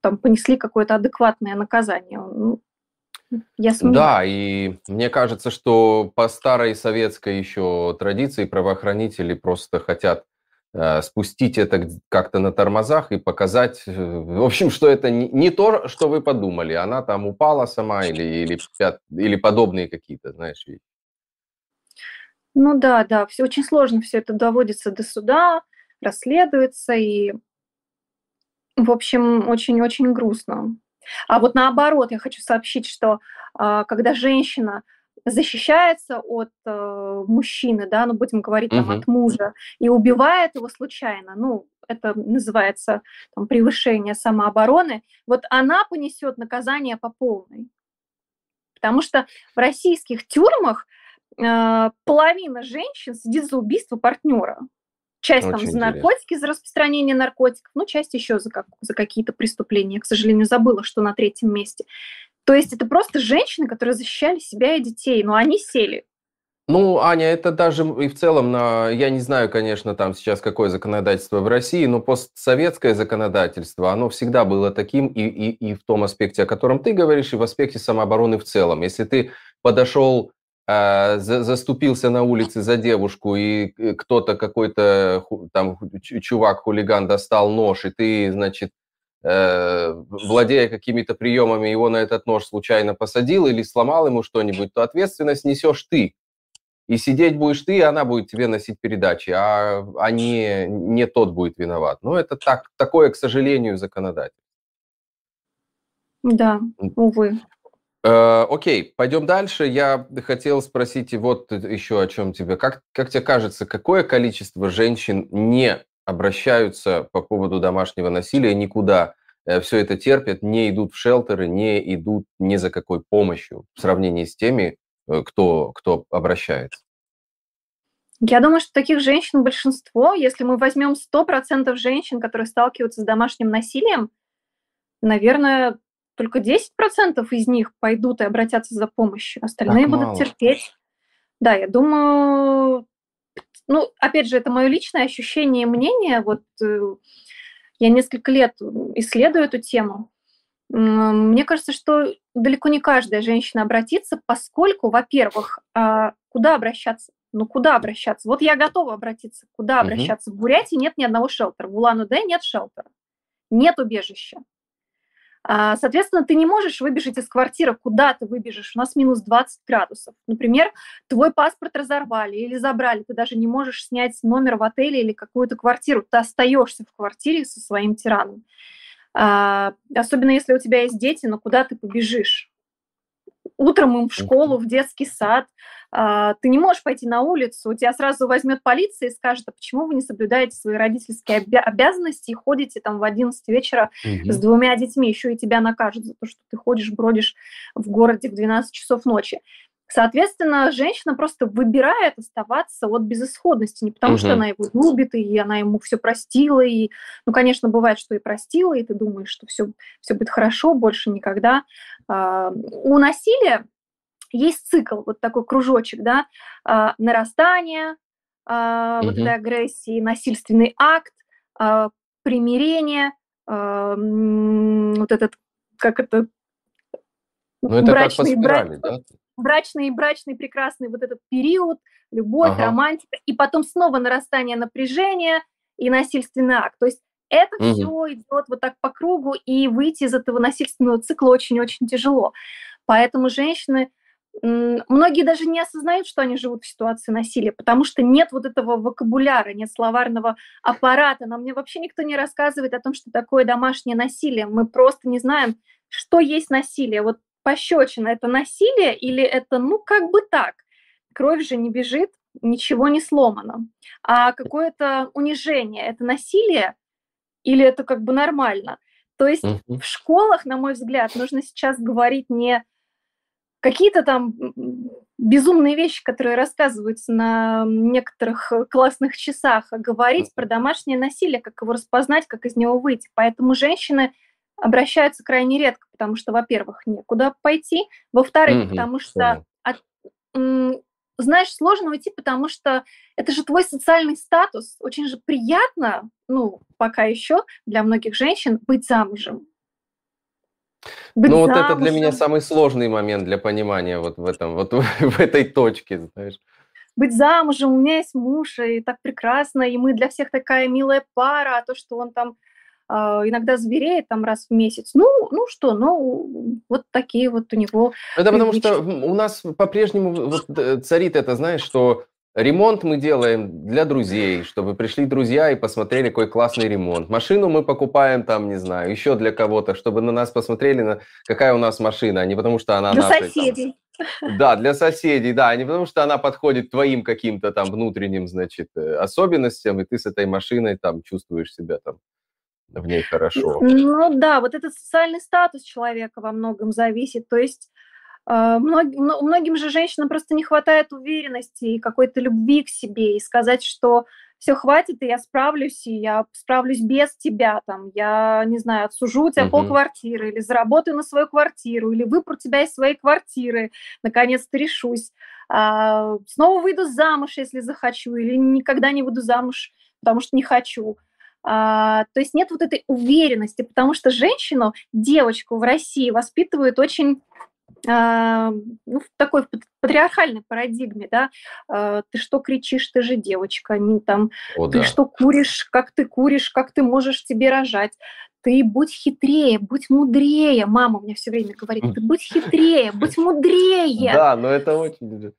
там понесли какое-то адекватное наказание. Ну,
я Да, и мне кажется, что по старой советской еще традиции правоохранители просто хотят э, спустить это как-то на тормозах и показать, э, в общем, что это не, то, что вы подумали, она там упала сама или, или, или подобные какие-то, знаешь.
Ну да, да, все очень сложно, все это доводится до суда, расследуется, и, в общем, очень-очень грустно. А вот наоборот, я хочу сообщить, что а, когда женщина защищается от э, мужчины, да, ну будем говорить там, угу. от мужа, и убивает его случайно, ну это называется там, превышение самообороны, вот она понесет наказание по полной. Потому что в российских тюрьмах э, половина женщин сидит за убийство партнера. Часть Очень там за наркотики, за распространение наркотиков, ну, часть еще за, как, за какие-то преступления. Я, к сожалению, забыла, что на третьем месте. То есть это просто женщины, которые защищали себя и детей, но они сели.
Ну, Аня, это даже и в целом, на, я не знаю, конечно, там сейчас какое законодательство в России, но постсоветское законодательство, оно всегда было таким и, и, и в том аспекте, о котором ты говоришь, и в аспекте самообороны в целом. Если ты подошел заступился на улице за девушку, и э, кто-то, какой-то там чувак, хулиган достал нож, и ты, значит, э, владея какими-то приемами, его на этот нож случайно посадил или сломал ему что-нибудь, то ответственность несешь ты. И сидеть будешь ты, и она будет тебе носить передачи, а, а не, не тот будет виноват. Но это так, такое, к сожалению, законодательство.
Да, увы.
Э, окей, пойдем дальше. Я хотел спросить вот еще о чем тебе. Как, как тебе кажется, какое количество женщин не обращаются по поводу домашнего насилия никуда? Э, Все это терпят, не идут в шелтеры, не идут ни за какой помощью в сравнении с теми, э, кто, кто обращается?
Я думаю, что таких женщин большинство. Если мы возьмем 100% женщин, которые сталкиваются с домашним насилием, наверное, только 10% из них пойдут и обратятся за помощью, остальные так будут мало. терпеть. Да, я думаю, ну, опять же, это мое личное ощущение и мнение. Вот э, я несколько лет исследую эту тему. Мне кажется, что далеко не каждая женщина обратится, поскольку, во-первых, а, куда обращаться? Ну, куда обращаться? Вот я готова обратиться. Куда обращаться? Угу. В Бурятии нет ни одного шелтера. В Улан-Удэ нет шелтера. Нет убежища. А, соответственно, ты не можешь выбежать из квартиры, куда ты выбежишь, у нас минус 20 градусов. Например, твой паспорт разорвали или забрали, ты даже не можешь снять номер в отеле или какую-то квартиру, ты остаешься в квартире со своим тираном. А, особенно если у тебя есть дети, но куда ты побежишь? Утром им в школу, в детский сад. А, ты не можешь пойти на улицу, тебя сразу возьмет полиция и скажет, а почему вы не соблюдаете свои родительские обязанности и ходите там в 11 вечера угу. с двумя детьми, еще и тебя накажут за то, что ты ходишь, бродишь в городе в 12 часов ночи. Соответственно, женщина просто выбирает оставаться от безысходности, не потому угу. что она его любит, и она ему все простила, и, ну, конечно, бывает, что и простила, и ты думаешь, что все, все будет хорошо, больше никогда. А, у насилия есть цикл, вот такой кружочек, да, а, нарастание угу. вот этой агрессии, насильственный акт, примирение, вот этот, как это,
ну, это брачный, как по спирали, брак, да?
Брачный, брачный прекрасный вот этот период, любовь, ага. романтика, и потом снова нарастание напряжения и насильственный акт. То есть это угу. все идет вот так по кругу, и выйти из этого насильственного цикла очень-очень тяжело. Поэтому женщины, многие даже не осознают, что они живут в ситуации насилия, потому что нет вот этого вокабуляра, нет словарного аппарата. Нам мне вообще никто не рассказывает о том, что такое домашнее насилие. Мы просто не знаем, что есть насилие. Вот пощечина – это насилие или это, ну, как бы так? Кровь же не бежит, ничего не сломано. А какое-то унижение – это насилие или это как бы нормально? То есть в школах, на мой взгляд, нужно сейчас говорить не какие-то там безумные вещи, которые рассказываются на некоторых классных часах, а говорить про домашнее насилие, как его распознать, как из него выйти. Поэтому женщины обращаются крайне редко, потому что, во-первых, некуда пойти, во-вторых, угу, потому что, от, знаешь, сложно уйти, потому что это же твой социальный статус. Очень же приятно, ну, пока еще для многих женщин быть замужем.
Быть ну, замужем. вот это для меня самый сложный момент для понимания вот в этом, вот в этой точке, знаешь
быть замужем, у меня есть муж, и так прекрасно, и мы для всех такая милая пара, а то, что он там иногда звереет там раз в месяц. Ну, ну что, ну, вот такие вот у него...
Это потому что у нас по-прежнему вот э, царит это, знаешь, что ремонт мы делаем для друзей, чтобы пришли друзья и посмотрели, какой классный ремонт. Машину мы покупаем там, не знаю, еще для кого-то, чтобы на нас посмотрели, на какая у нас машина, а не потому что она
для наша. соседей.
Там, да, для соседей, да, а не потому что она подходит твоим каким-то там внутренним, значит, э, особенностям, и ты с этой машиной там чувствуешь себя там в ней хорошо.
Ну да, вот этот социальный статус человека во многом зависит. То есть а, многим, многим же женщинам просто не хватает уверенности и какой-то любви к себе, и сказать, что все хватит, и я справлюсь, и я справлюсь без тебя, там, я, не знаю, отсужу у тебя uh-huh. полквартиры, или заработаю на свою квартиру, или выпру тебя из своей квартиры, наконец-то решусь. А, снова выйду замуж, если захочу, или никогда не выйду замуж, потому что не хочу. А, то есть нет вот этой уверенности, потому что женщину, девочку в России воспитывают очень а, ну, в такой патриархальной парадигме, да, а, ты что кричишь, ты же девочка, не там, О, ты да. что куришь, как ты куришь, как ты можешь тебе рожать, ты будь хитрее, будь мудрее, мама мне все время говорит, ты будь хитрее, будь мудрее.
Да, но это очень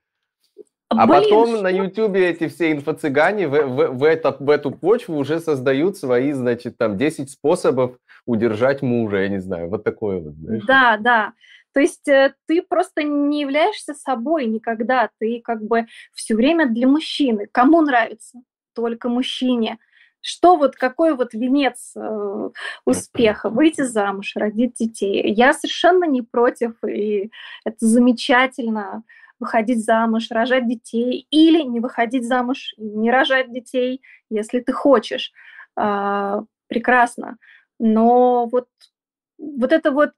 а Блин, потом что? на Ютубе эти все инфо-цыгане в, в, в, это, в эту почву уже создают свои, значит, там 10 способов удержать мужа, я не знаю, вот такое вот.
Знаешь? Да, да. То есть э, ты просто не являешься собой никогда, ты как бы все время для мужчины. Кому нравится? Только мужчине. Что вот, какой вот венец э, успеха? Выйти замуж, родить детей. Я совершенно не против, и это замечательно выходить замуж, рожать детей, или не выходить замуж и не рожать детей, если ты хочешь. А, прекрасно. Но вот, вот это вот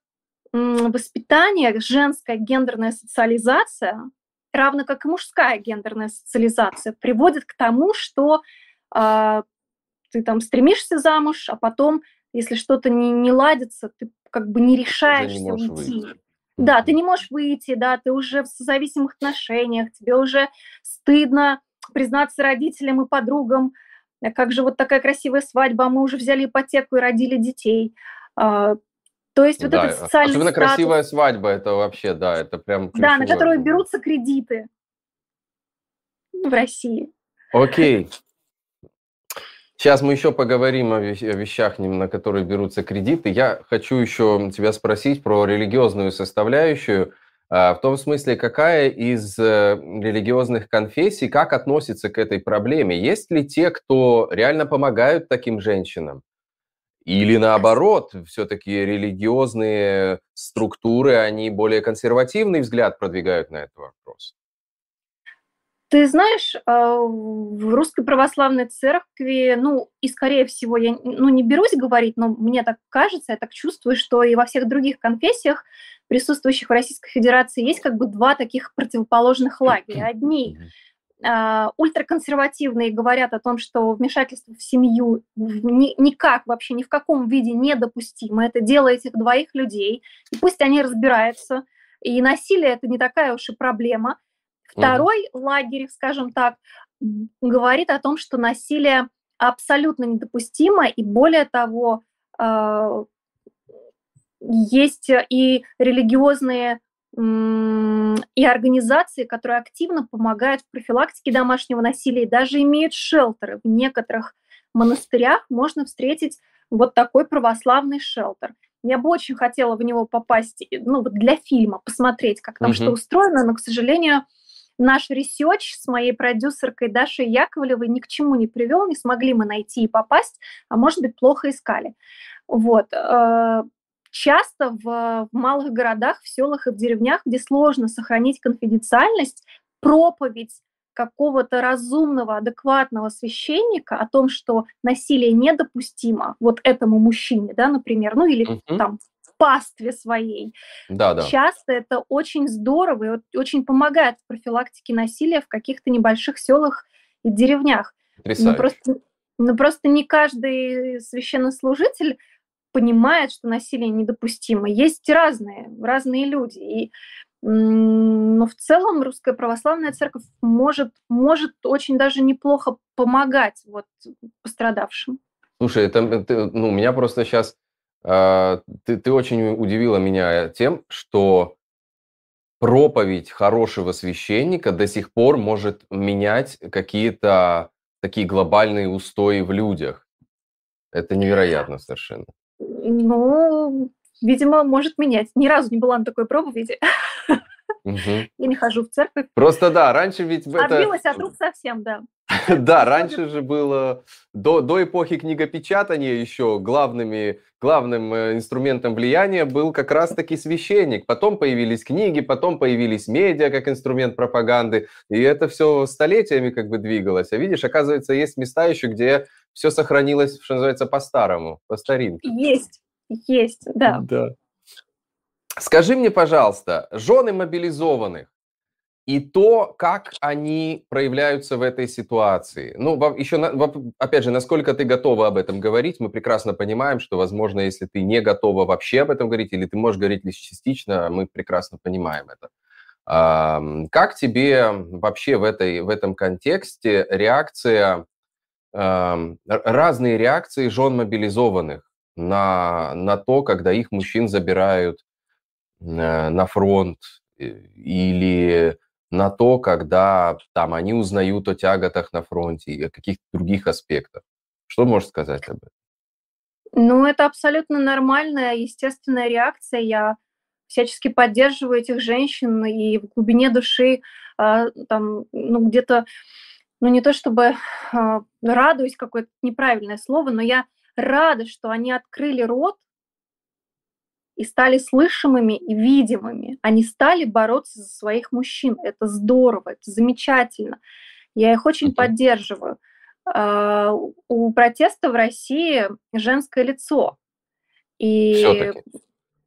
воспитание, женская гендерная социализация, равно как и мужская гендерная социализация, приводит к тому, что э, ты там стремишься замуж, а потом, если что-то не, не ладится, ты как бы не решаешься не уйти. Выйти. Да, ты не можешь выйти, да, ты уже в зависимых отношениях, тебе уже стыдно признаться родителям и подругам, э, как же вот такая красивая свадьба, а мы уже взяли ипотеку и родили детей. А, то есть вот да, этот социальный
Особенно статус, красивая свадьба, это вообще, да, это прям
Да, на которую берутся кредиты в России.
Окей. Сейчас мы еще поговорим о вещах, на которые берутся кредиты. Я хочу еще тебя спросить про религиозную составляющую. А, в том смысле, какая из э, религиозных конфессий, как относится к этой проблеме? Есть ли те, кто реально помогают таким женщинам? Или наоборот, все-таки религиозные структуры, они более консервативный взгляд продвигают на этот вопрос?
Ты знаешь, а, в Русской Православной Церкви, ну, и скорее всего, я ну, не берусь говорить, но мне так кажется, я так чувствую, что и во всех других конфессиях, присутствующих в Российской Федерации, есть как бы два таких противоположных лагеря. Одни э, ультраконсервативные говорят о том, что вмешательство в семью ни, никак, вообще ни в каком виде недопустимо. Это дело этих двоих людей, и пусть они разбираются. И насилие – это не такая уж и проблема – Второй угу. лагерь, скажем так, говорит о том, что насилие абсолютно недопустимо, и более того, а, есть и религиозные и организации, которые активно помогают в профилактике домашнего насилия, и даже имеют shelter'ы. В некоторых монастырях можно встретить вот такой православный shelter. Я бы очень хотела в него попасть, ну, вот для фильма, посмотреть, как там угу. что устроено, но, к сожалению, наш research с моей продюсеркой Дашей Яковлевой ни к чему не привел, не смогли мы найти и попасть, а может быть, плохо искали. Вот. Э, часто в, в малых городах, в селах и в деревнях, где сложно сохранить конфиденциальность, проповедь какого-то разумного, адекватного священника о том, что насилие недопустимо вот этому мужчине, да, например, ну или uh-huh. там пастве своей.
Да, да.
Часто это очень здорово и очень помогает в профилактике насилия в каких-то небольших селах и деревнях. Но просто, но просто не каждый священнослужитель понимает, что насилие недопустимо. Есть разные, разные люди. И, но в целом русская православная церковь может, может очень даже неплохо помогать вот, пострадавшим.
Слушай, это, это, ну, меня просто сейчас ты, ты очень удивила меня тем, что проповедь хорошего священника до сих пор может менять какие-то такие глобальные устои в людях. Это невероятно совершенно.
Ну, видимо, может менять. Ни разу не была на такой проповеди. Угу. Я не хожу в церковь.
Просто да, раньше ведь...
Отбилась это... от рук совсем, да.
Да, раньше же было, до, до эпохи книгопечатания еще главными, главным э, инструментом влияния был как раз-таки священник. Потом появились книги, потом появились медиа как инструмент пропаганды. И это все столетиями как бы двигалось. А видишь, оказывается, есть места еще, где все сохранилось, что называется, по-старому, по старинке.
Есть, есть, да.
Да. Скажи мне, пожалуйста, жены мобилизованных, и то, как они проявляются в этой ситуации. Ну, еще, опять же, насколько ты готова об этом говорить, мы прекрасно понимаем, что, возможно, если ты не готова вообще об этом говорить, или ты можешь говорить лишь частично, мы прекрасно понимаем это. Как тебе вообще в, этой, в этом контексте реакция, разные реакции жен мобилизованных на, на то, когда их мужчин забирают на фронт э, или на то, когда там они узнают о тяготах на фронте и о каких-то других аспектах. Что можешь сказать об этом?
Ну, это абсолютно нормальная, естественная реакция. Я всячески поддерживаю этих женщин и в глубине души э, там, ну, где-то, ну, не то чтобы э, радуюсь, какое-то неправильное слово, но я рада, что они открыли рот и стали слышимыми и видимыми. Они стали бороться за своих мужчин. Это здорово, это замечательно. Я их очень поддерживаю. А, у протеста в России женское лицо. И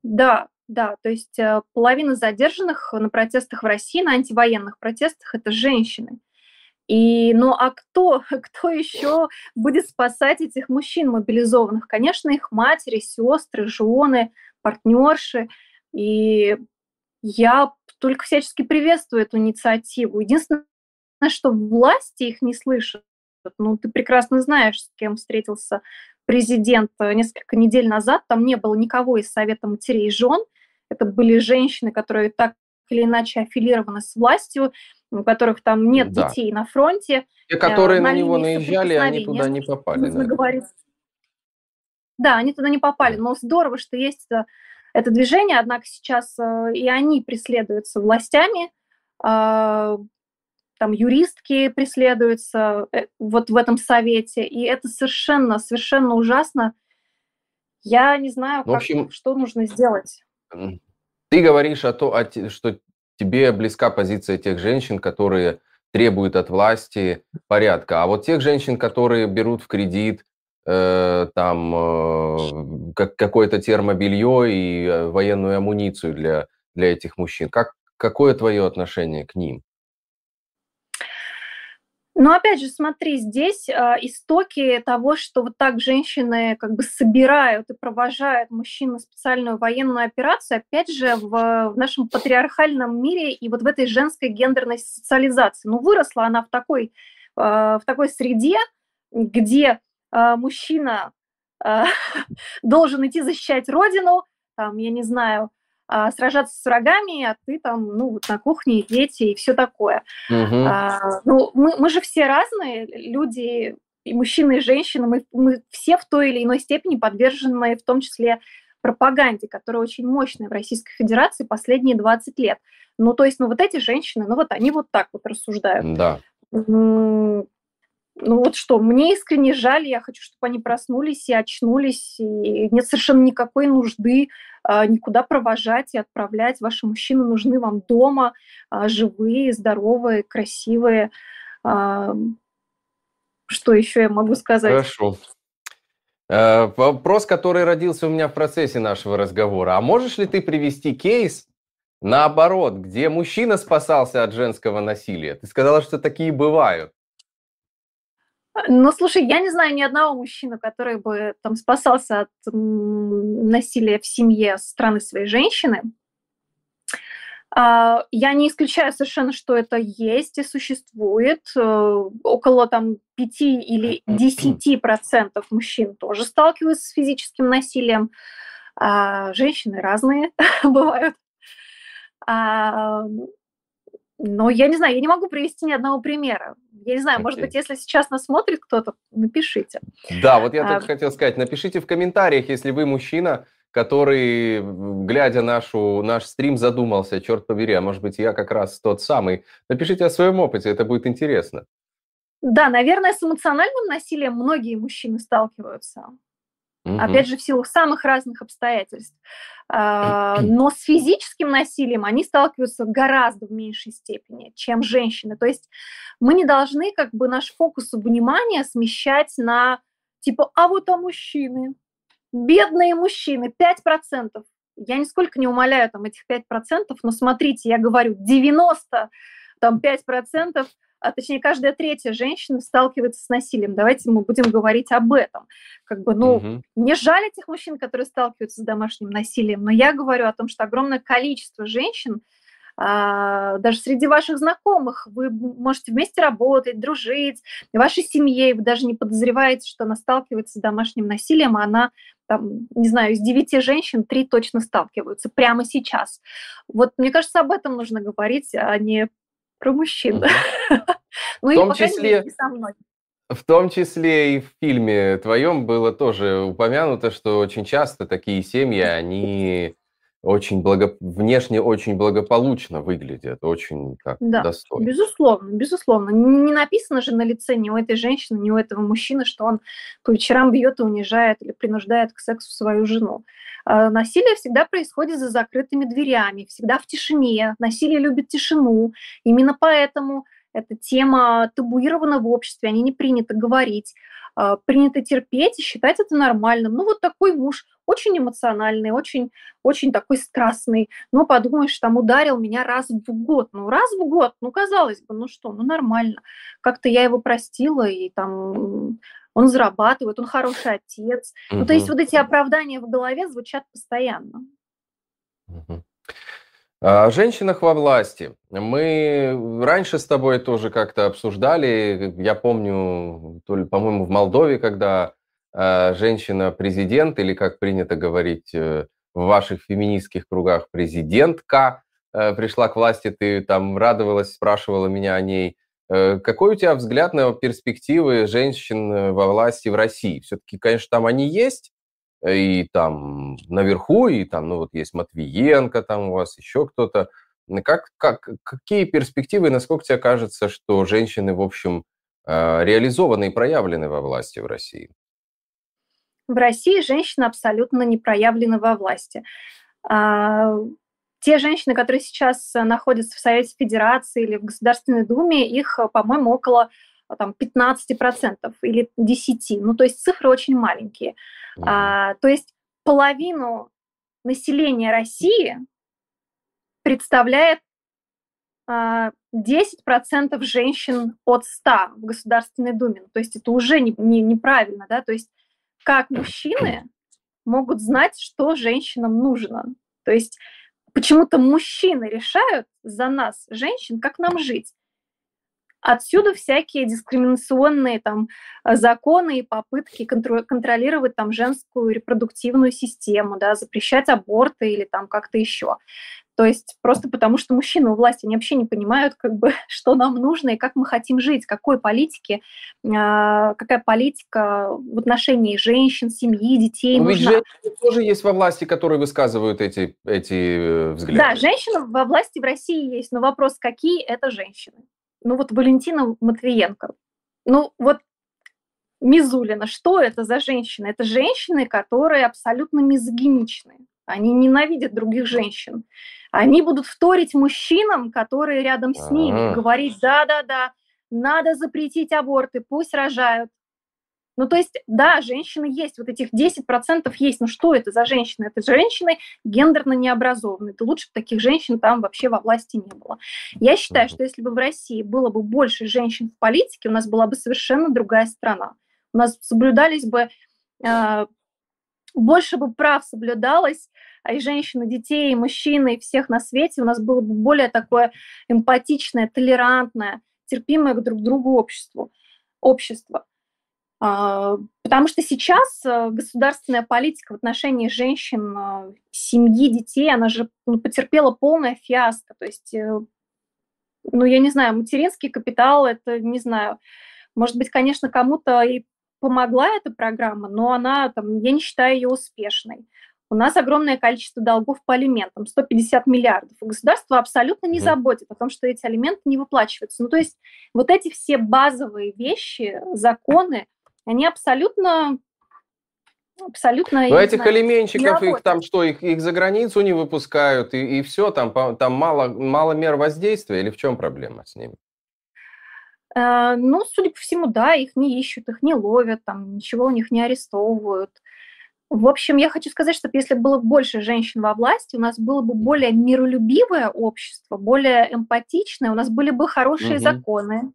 да, да, то есть э, половина задержанных на протестах в России, на антивоенных протестах, это женщины. И, ну а кто, кто еще будет спасать этих мужчин мобилизованных? Конечно, их матери, сестры, жены, партнерши. И я только всячески приветствую эту инициативу. Единственное, что власти их не слышат. Ну, ты прекрасно знаешь, с кем встретился президент несколько недель назад. Там не было никого из Совета матерей и жен. Это были женщины, которые так или иначе аффилированы с властью, у которых там нет да. детей на фронте.
Те, которые на, на него наезжали, они туда не попали.
Нужно говорить да, они туда не попали, но здорово, что есть э, это движение, однако сейчас э, и они преследуются властями, э, там юристки преследуются э, вот в этом совете, и это совершенно, совершенно ужасно. Я не знаю,
Ну, в
как,
общем,
что нужно сделать.
ты говоришь о том, что тебе близка позиция тех женщин, которые требуют от власти порядка. А вот тех женщин, которые берут в кредит там э, как, какое-то термобелье и э, военную амуницию для, для этих мужчин, как, какое твое отношение к ним?
Но опять же, смотри, здесь а, истоки того, что вот так женщины как бы собирают и провожают мужчин на специальную военную операцию, опять же, в, нашем патриархальном мире и вот в этой женской гендерной социализации. Ну, выросла она в такой, а, в такой среде, где мужчина а, должен идти защищать родину, там, я не знаю, а, сражаться с врагами, а ты там, ну, вот на кухне, дети и все такое.
Мгм.
А, ну, мы, мы же все разные люди, и мужчины, и женщины, мы, мы все в той или иной степени подвержены, в том числе пропаганде, которая очень мощная в Российской Федерации последние 20 лет. Ну, то есть, ну, вот эти женщины, ну, вот они вот так вот рассуждают.
Да.
Ну вот что, мне искренне жаль, я хочу, чтобы они проснулись и очнулись, и нет совершенно никакой нужды а, никуда провожать и отправлять. Ваши мужчины нужны вам дома, а, живые, здоровые, красивые. А, Что еще я могу сказать?
Хорошо. Э, Вопрос, который родился у меня в процессе нашего разговора. А можешь ли ты привести кейс наоборот, где мужчина спасался от женского насилия? Ты сказала, что такие бывают.
Ну, слушай, я не знаю ни одного мужчины, который бы там спасался от насилия в семье со стороны своей женщины. А, Я не исключаю совершенно, что это есть и существует. Э, Около там 5 или 10 процентов мужчин тоже сталкиваются с физическим насилием. А Женщины разные бывают. А, Но я не знаю, я не могу привести ни одного примера. Я не знаю, может
Окей.
быть, если сейчас нас смотрит кто-то, напишите.
Да, вот я
А,
только хотел сказать, напишите в комментариях, если вы мужчина, который, глядя нашу, наш стрим, задумался, черт побери, а может быть, я как раз тот самый. Напишите о своем опыте, это будет интересно.
Да, наверное, с эмоциональным насилием многие мужчины сталкиваются.
Мгм.
Опять же, в силу самых разных обстоятельств. А, Но с физическим насилием они сталкиваются гораздо в меньшей степени, чем женщины. То есть мы не должны как бы наш фокус внимания смещать на типа, а вот а мужчины, бедные мужчины, 5%. Я нисколько не умоляю там этих 5%, но смотрите, я говорю, 90 там 5%, а точнее каждая третья женщина сталкивается с насилием. Давайте мы будем говорить об этом. Как бы, ну,
Мгм.
мне жаль этих мужчин, которые сталкиваются с домашним насилием, но я говорю о том, что огромное количество женщин, а, даже среди ваших знакомых, вы можете вместе работать, дружить, в вашей семье, вы даже не подозреваете, что она сталкивается с домашним насилием, а она, там, не знаю, из девяти женщин три точно сталкиваются прямо сейчас. Вот мне кажется, об этом нужно говорить, а не про мужчин. Ну и,
том
по крайней
числе-
мере, не со мной.
В том числе и в фильме твоем было тоже упомянуто, что очень часто такие семьи, они очень благо... внешне очень благополучно выглядят, очень так
Да,
достойно.
Безусловно, безусловно. Не написано же на лице ни у этой женщины, ни у этого мужчины, что он по вечерам бьет и унижает или принуждает к сексу свою жену. А, Насилие всегда происходит за закрытыми дверями, всегда в тишине. Насилие любит тишину. Именно поэтому эта тема табуирована в обществе, о ней не принято говорить. А, Принято терпеть и считать это нормальным. Ну вот такой муж, очень эмоциональный, очень, очень такой страстный. Ну, подумаешь, там ударил меня раз в год. Ну, раз в год, ну, казалось бы, ну что, ну, нормально. Как-то я его простила, и там он зарабатывает, он хороший отец. Ну, то есть вот эти оправдания в голове звучат постоянно.
Мгм. О женщинах во власти. Мы раньше с тобой тоже как-то обсуждали, я помню, то ли, по-моему, в Молдове, когда женщина-президент, или как принято говорить э, в ваших феминистских кругах, президентка, э, пришла к власти, ты там радовалась, спрашивала меня о ней. Э, Какой у тебя взгляд на перспективы женщин э, во власти в России? Все-таки, конечно, там они есть, и там наверху, и там, ну вот есть Матвиенко, там у вас еще кто-то. Как, как, какие перспективы, насколько тебе кажется, что женщины, в общем, э, реализованы и проявлены во власти в России?
В России женщины абсолютно не проявлены во власти. А, те женщины, которые сейчас находятся в Совете Федерации или в Государственной Думе, их, по-моему, около там, 15% или 10%. Ну, то есть цифры очень маленькие. Mm. А, то есть половину населения России представляет 10% а, женщин от 100 в Государственной Думе. То есть это уже не, не, неправильно, да, то есть как мужчины могут знать, что женщинам нужно. То есть почему-то мужчины решают за нас, женщин, как нам жить. Отсюда всякие дискриминационные там законы и попытки контролировать там женскую репродуктивную систему, да, запрещать аборты или там как-то еще. То есть просто потому, что мужчины у власти, они вообще не понимают, как бы, что нам нужно и как мы хотим жить, какой политики, а, какая политика в отношении женщин, семьи, детей
Но
нужна.
Ведь женщины тоже есть во власти, которые высказывают эти, эти э, взгляды.
Да, женщины во власти в России есть, но вопрос, какие это женщины? Ну вот Валентина Матвиенко. Ну вот Мизулина, что это за женщины? Это женщины, которые абсолютно мизогиничные. Они ненавидят других женщин. Они будут вторить мужчинам, которые рядом с ними, говорить, да-да-да, надо запретить аборты, пусть рожают. Ну, то есть, да, женщины есть, вот этих 10% есть. Ну, что это за женщины? Это женщины гендерно необразованные. Это лучше бы таких женщин там вообще во власти не было. Я считаю, что если бы в России было бы больше женщин в политике, у нас была бы совершенно другая страна. У нас соблюдались бы э, больше бы прав соблюдалось, а и женщины, детей, и мужчины, и всех на свете, у нас было бы более такое эмпатичное, толерантное, терпимое к друг другу обществу, общество. А, потому что сейчас э, государственная политика в отношении женщин, э, семьи, детей, она же ну, потерпела полное фиаско. То есть, э, ну, я не знаю, материнский капитал, это, не знаю, может быть, конечно, кому-то и помогла эта программа, но она, там, я не считаю ее успешной. У нас огромное количество долгов по алиментам, 150 миллиардов. И государство абсолютно не заботит о том, что эти алименты не выплачиваются. Ну, то есть вот эти все базовые вещи, законы, они абсолютно абсолютно...
Но этих знаю, алименщиков, их там что, их, их за границу не выпускают, и, и все, там, там мало, мало мер воздействия, или в чем проблема с ними?
Э, ну, судя по всему, да, их не ищут, их не ловят, там ничего у них не арестовывают. В общем, я хочу сказать, что если было больше женщин во власти, у нас было бы более миролюбивое общество, более эмпатичное, у нас были бы хорошие угу. законы,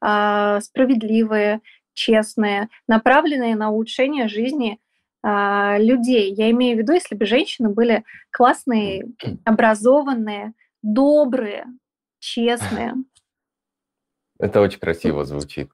а, справедливые, честные, направленные на улучшение жизни а, людей. Я имею в виду, если бы женщины были классные, образованные, добрые, честные.
Это очень красиво звучит.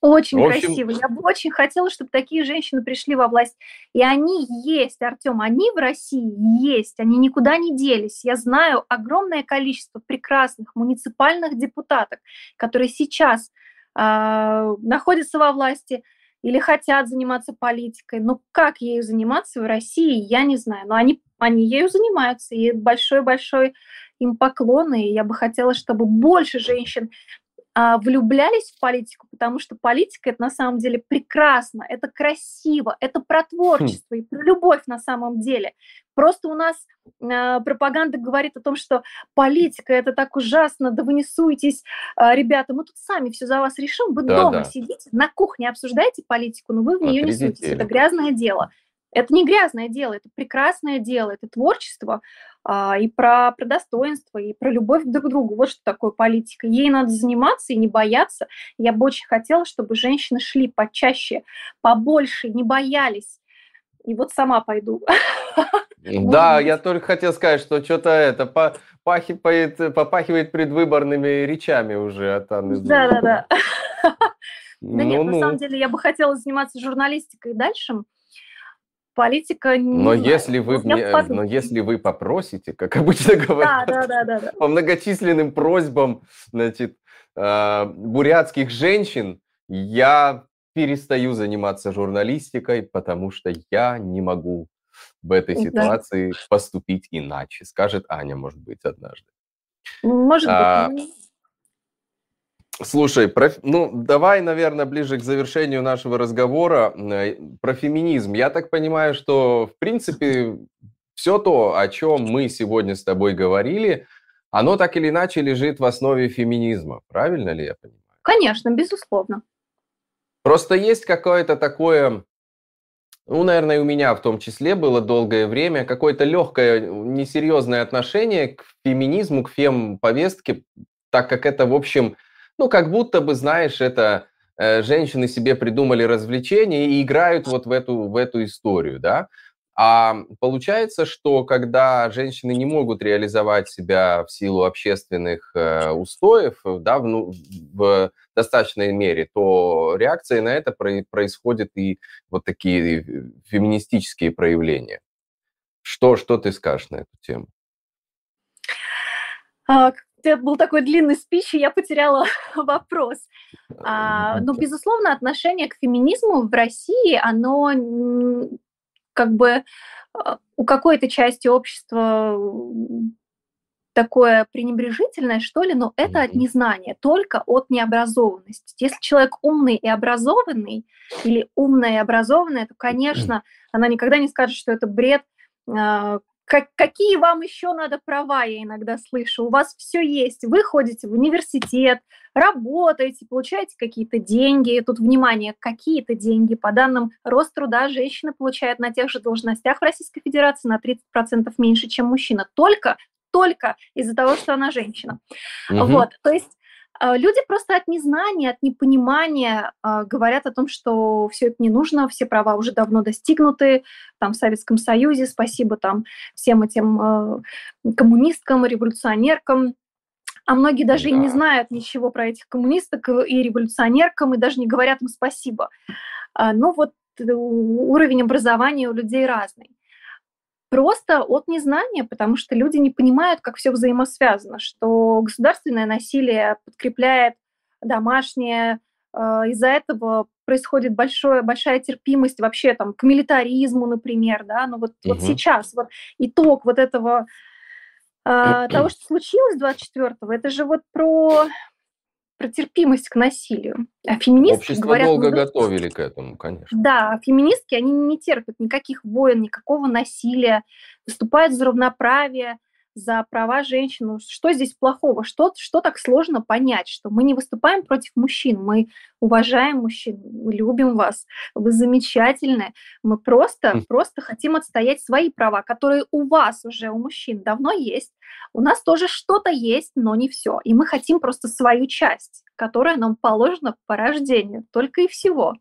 Очень общем... красиво. Я бы очень хотела, чтобы такие женщины пришли во власть. И они есть, Артем, они в России есть, они никуда не делись. Я знаю огромное количество прекрасных муниципальных депутаток, которые сейчас э, находятся во власти или хотят заниматься политикой. Но как ею заниматься в России, я не знаю. Но они, они ею занимаются, и большой-большой им поклон, и я бы хотела, чтобы больше женщин влюблялись в политику, потому что политика это на самом деле прекрасно, это красиво, это про творчество и про любовь на самом деле. Просто у нас э, пропаганда говорит о том, что политика это так ужасно, да вы не суетесь, э, ребята, мы тут сами все за вас решим, вы да, дома да. сидите, на кухне обсуждаете политику, но вы в нее не суетесь, это грязное дело. Это не грязное дело, это прекрасное дело, это творчество а, и про, про достоинство, и про любовь друг к другу. Вот что такое политика. Ей надо заниматься и не бояться. Я бы очень хотела, чтобы женщины шли почаще, побольше, не боялись. И вот сама пойду.
Да, я только хотел сказать, что что-то это попахивает, попахивает предвыборными речами уже от Анны
Да, да, да. Да нет, на самом деле я бы хотела заниматься журналистикой дальше политика не
но если вы мне, но если вы попросите, как обычно говорят,
да, да, да, да,
по многочисленным просьбам, значит, э, бурятских женщин, я перестаю заниматься журналистикой, потому что я не могу в этой ситуации да. поступить иначе, скажет Аня, может быть, однажды.
Может а, быть.
Слушай, про, ну давай, наверное, ближе к завершению нашего разговора э, про феминизм. Я так понимаю, что в принципе все то, о чем мы сегодня с тобой говорили, оно так или иначе лежит в основе феминизма. Правильно ли я понимаю?
Конечно, безусловно.
Просто есть какое-то такое, ну, наверное, у меня в том числе было долгое время, какое-то легкое, несерьезное отношение к феминизму, к фем-повестке, так как это, в общем, ну, как будто бы, знаешь, это э, женщины себе придумали развлечения и играют вот в эту, в эту историю, да. А получается, что когда женщины не могут реализовать себя в силу общественных э, устоев, да, в, в достаточной мере, то реакция на это про- происходит и вот такие э, феминистические проявления. Что, что ты скажешь на эту тему?
Это был такой длинный спич, и я потеряла вопрос. А, но, безусловно, отношение к феминизму в России, оно как бы а, у какой-то части общества такое пренебрежительное, что ли, но это от незнания, только от необразованности. Если человек умный и образованный, или умная и образованная, то, конечно, она никогда не скажет, что это бред, а, как, какие вам еще надо права, я иногда слышу. У вас все есть. Вы ходите в университет, работаете, получаете какие-то деньги. Тут, внимание, какие-то деньги. По данным Роструда, женщина получает на тех же должностях в Российской Федерации на 30% меньше, чем мужчина. Только только из-за того, что она женщина. Угу. Вот, то есть люди просто от незнания, от непонимания э, говорят о том, что все это не нужно, все права уже давно достигнуты, там в Советском Союзе, спасибо там всем этим э, коммунисткам, революционеркам. А многие даже да. и не знают ничего про этих коммунисток и революционеркам, и даже не говорят им спасибо. А, ну вот э, уровень образования у людей разный. Просто от незнания, потому что люди не понимают, как все взаимосвязано, что государственное насилие подкрепляет домашнее, а, из-за этого происходит большое, большая терпимость вообще там к милитаризму, например, да, но вот, угу. вот сейчас вот итог вот этого а, того, что случилось 24-го, это же вот про про терпимость к насилию. А феминистки
Общество
говорят...
долго ну, готовили к этому, конечно.
Да, феминистки, они не терпят никаких войн, никакого насилия, выступают за равноправие, за права женщин. Ну, что здесь плохого? Что, что так сложно понять? Что мы не выступаем против мужчин, мы уважаем мужчин, мы любим вас, вы замечательны. Мы просто, mm. просто хотим отстоять свои права, которые у вас уже, у мужчин, давно есть. У нас тоже что-то есть, но не все. И мы хотим просто свою часть, которая нам положена по рождению, только и всего.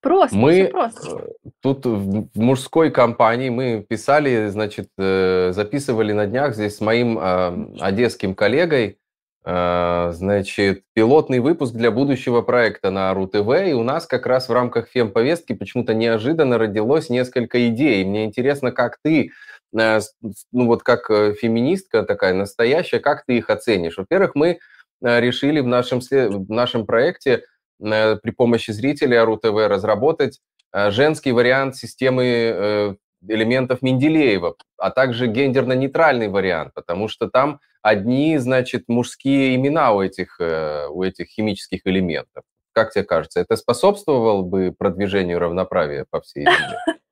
Просто,
мы
просто.
Э, тут в мужской компании мы писали, значит, э, записывали на днях здесь с моим э, одесским коллегой, значит, пилотный выпуск для будущего проекта на РУ-ТВ, и у нас как раз в рамках фем-повестки почему-то неожиданно родилось несколько идей. Мне интересно, как ты, ну вот как феминистка такая настоящая, как ты их оценишь? Во-первых, мы решили в нашем, в нашем проекте при помощи зрителей РУ-ТВ разработать э, женский вариант системы э, элементов Менделеева, а также гендерно-нейтральный вариант, потому что там одни, значит, мужские имена у этих, э, у этих химических элементов. Как тебе кажется, это способствовало бы продвижению равноправия по всей земле?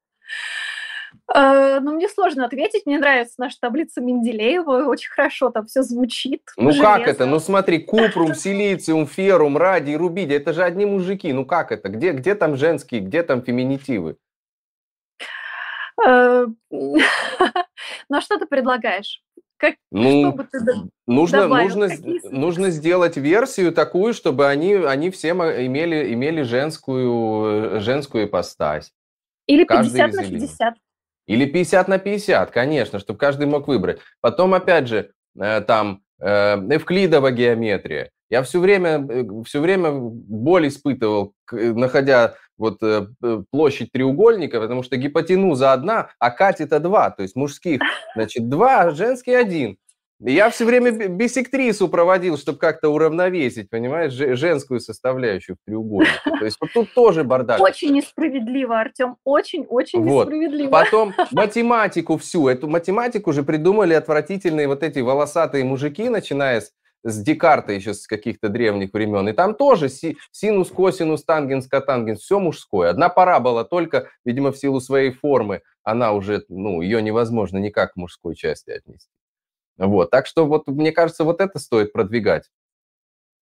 Э, ну, мне сложно ответить. Мне нравится наша таблица Менделеева. Очень хорошо там все звучит.
Ну, железно. как это? Ну, смотри, купрум, силициум, ферум, радий, рубидий. Это же одни мужики. Ну, как это? Где, где там женские, где там феминитивы?
Э, ну, а что ты предлагаешь?
Как, ну, что бы ты нужно, нужно, нужно сделать версию такую, чтобы они, они все имели, имели женскую, женскую ипостась.
Или 50 на 50.
Или 50 на 50, конечно, чтобы каждый мог выбрать. Потом, опять же, э, там э, эвклидова геометрия. Я все время, э, все время боль испытывал, находя вот площадь треугольника, потому что гипотенуза одна, а катета два, то есть мужских, значит, два, а женский один. Я все время бисектрису проводил, чтобы как-то уравновесить, понимаешь, женскую составляющую в треугольнике. То есть вот тут тоже бардак.
Очень несправедливо, Артем, очень-очень вот. несправедливо.
Потом математику всю, эту математику же придумали отвратительные вот эти волосатые мужики, начиная с с Декарта еще с каких-то древних времен. И там тоже си, синус, косинус, тангенс, котангенс, все мужское. Одна парабола только, видимо, в силу своей формы, она уже, ну, ее невозможно никак к мужской части отнести. Вот, так что вот мне кажется, вот это стоит продвигать.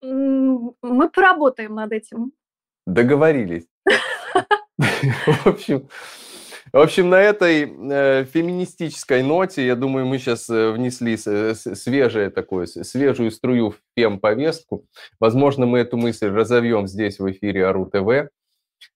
Мы поработаем над этим.
Договорились. В общем, в общем, на этой э, феминистической ноте, я думаю, мы сейчас э, внесли э, свежее такое, свежую струю в фем-повестку. Возможно, мы эту мысль разовьем здесь в эфире АРУ ТВ. Э,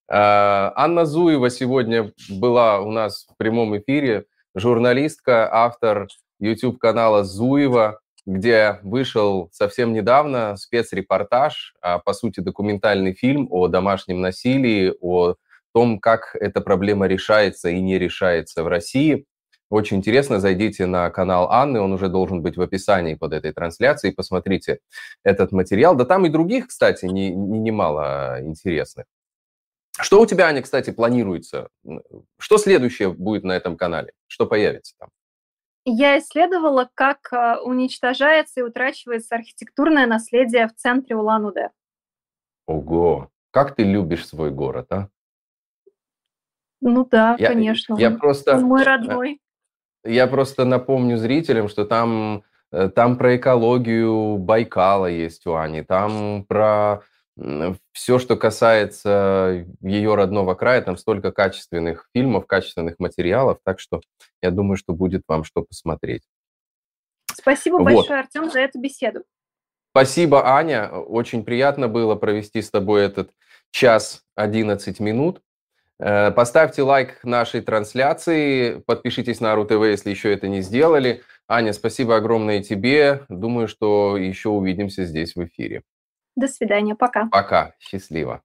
Анна Зуева сегодня была у нас в прямом эфире, журналистка, автор YouTube-канала Зуева, где вышел совсем недавно спецрепортаж, а, по сути, документальный фильм о домашнем насилии, о том, как эта проблема решается и не решается в России. Очень интересно, зайдите на канал Анны, он уже должен быть в описании под этой трансляцией, посмотрите этот материал. Да там и других, кстати, не, не, немало интересных. Что у тебя, Аня, кстати, планируется? Что следующее будет на этом канале? Что появится там?
Я исследовала, как а, уничтожается и утрачивается архитектурное наследие в центре Улан-Удэ.
Ого! Как ты любишь свой город, а?
Ну да, я, конечно.
Я просто...
Он мой э, родной.
Я просто напомню зрителям, что там, э, там про экологию Байкала есть у Ани, там про все, что касается ее родного края, там столько качественных фильмов, качественных материалов, так что я думаю, что будет вам что посмотреть.
Спасибо вот. большое, Артем, за эту беседу.
Спасибо, Аня. Очень приятно было провести с тобой этот час 11 минут. Э, поставьте лайк нашей трансляции, подпишитесь на РУ-ТВ, если еще это не сделали. Аня, спасибо огромное тебе. Думаю, что еще увидимся здесь в эфире.
До свидания, пока.
Пока, счастливо.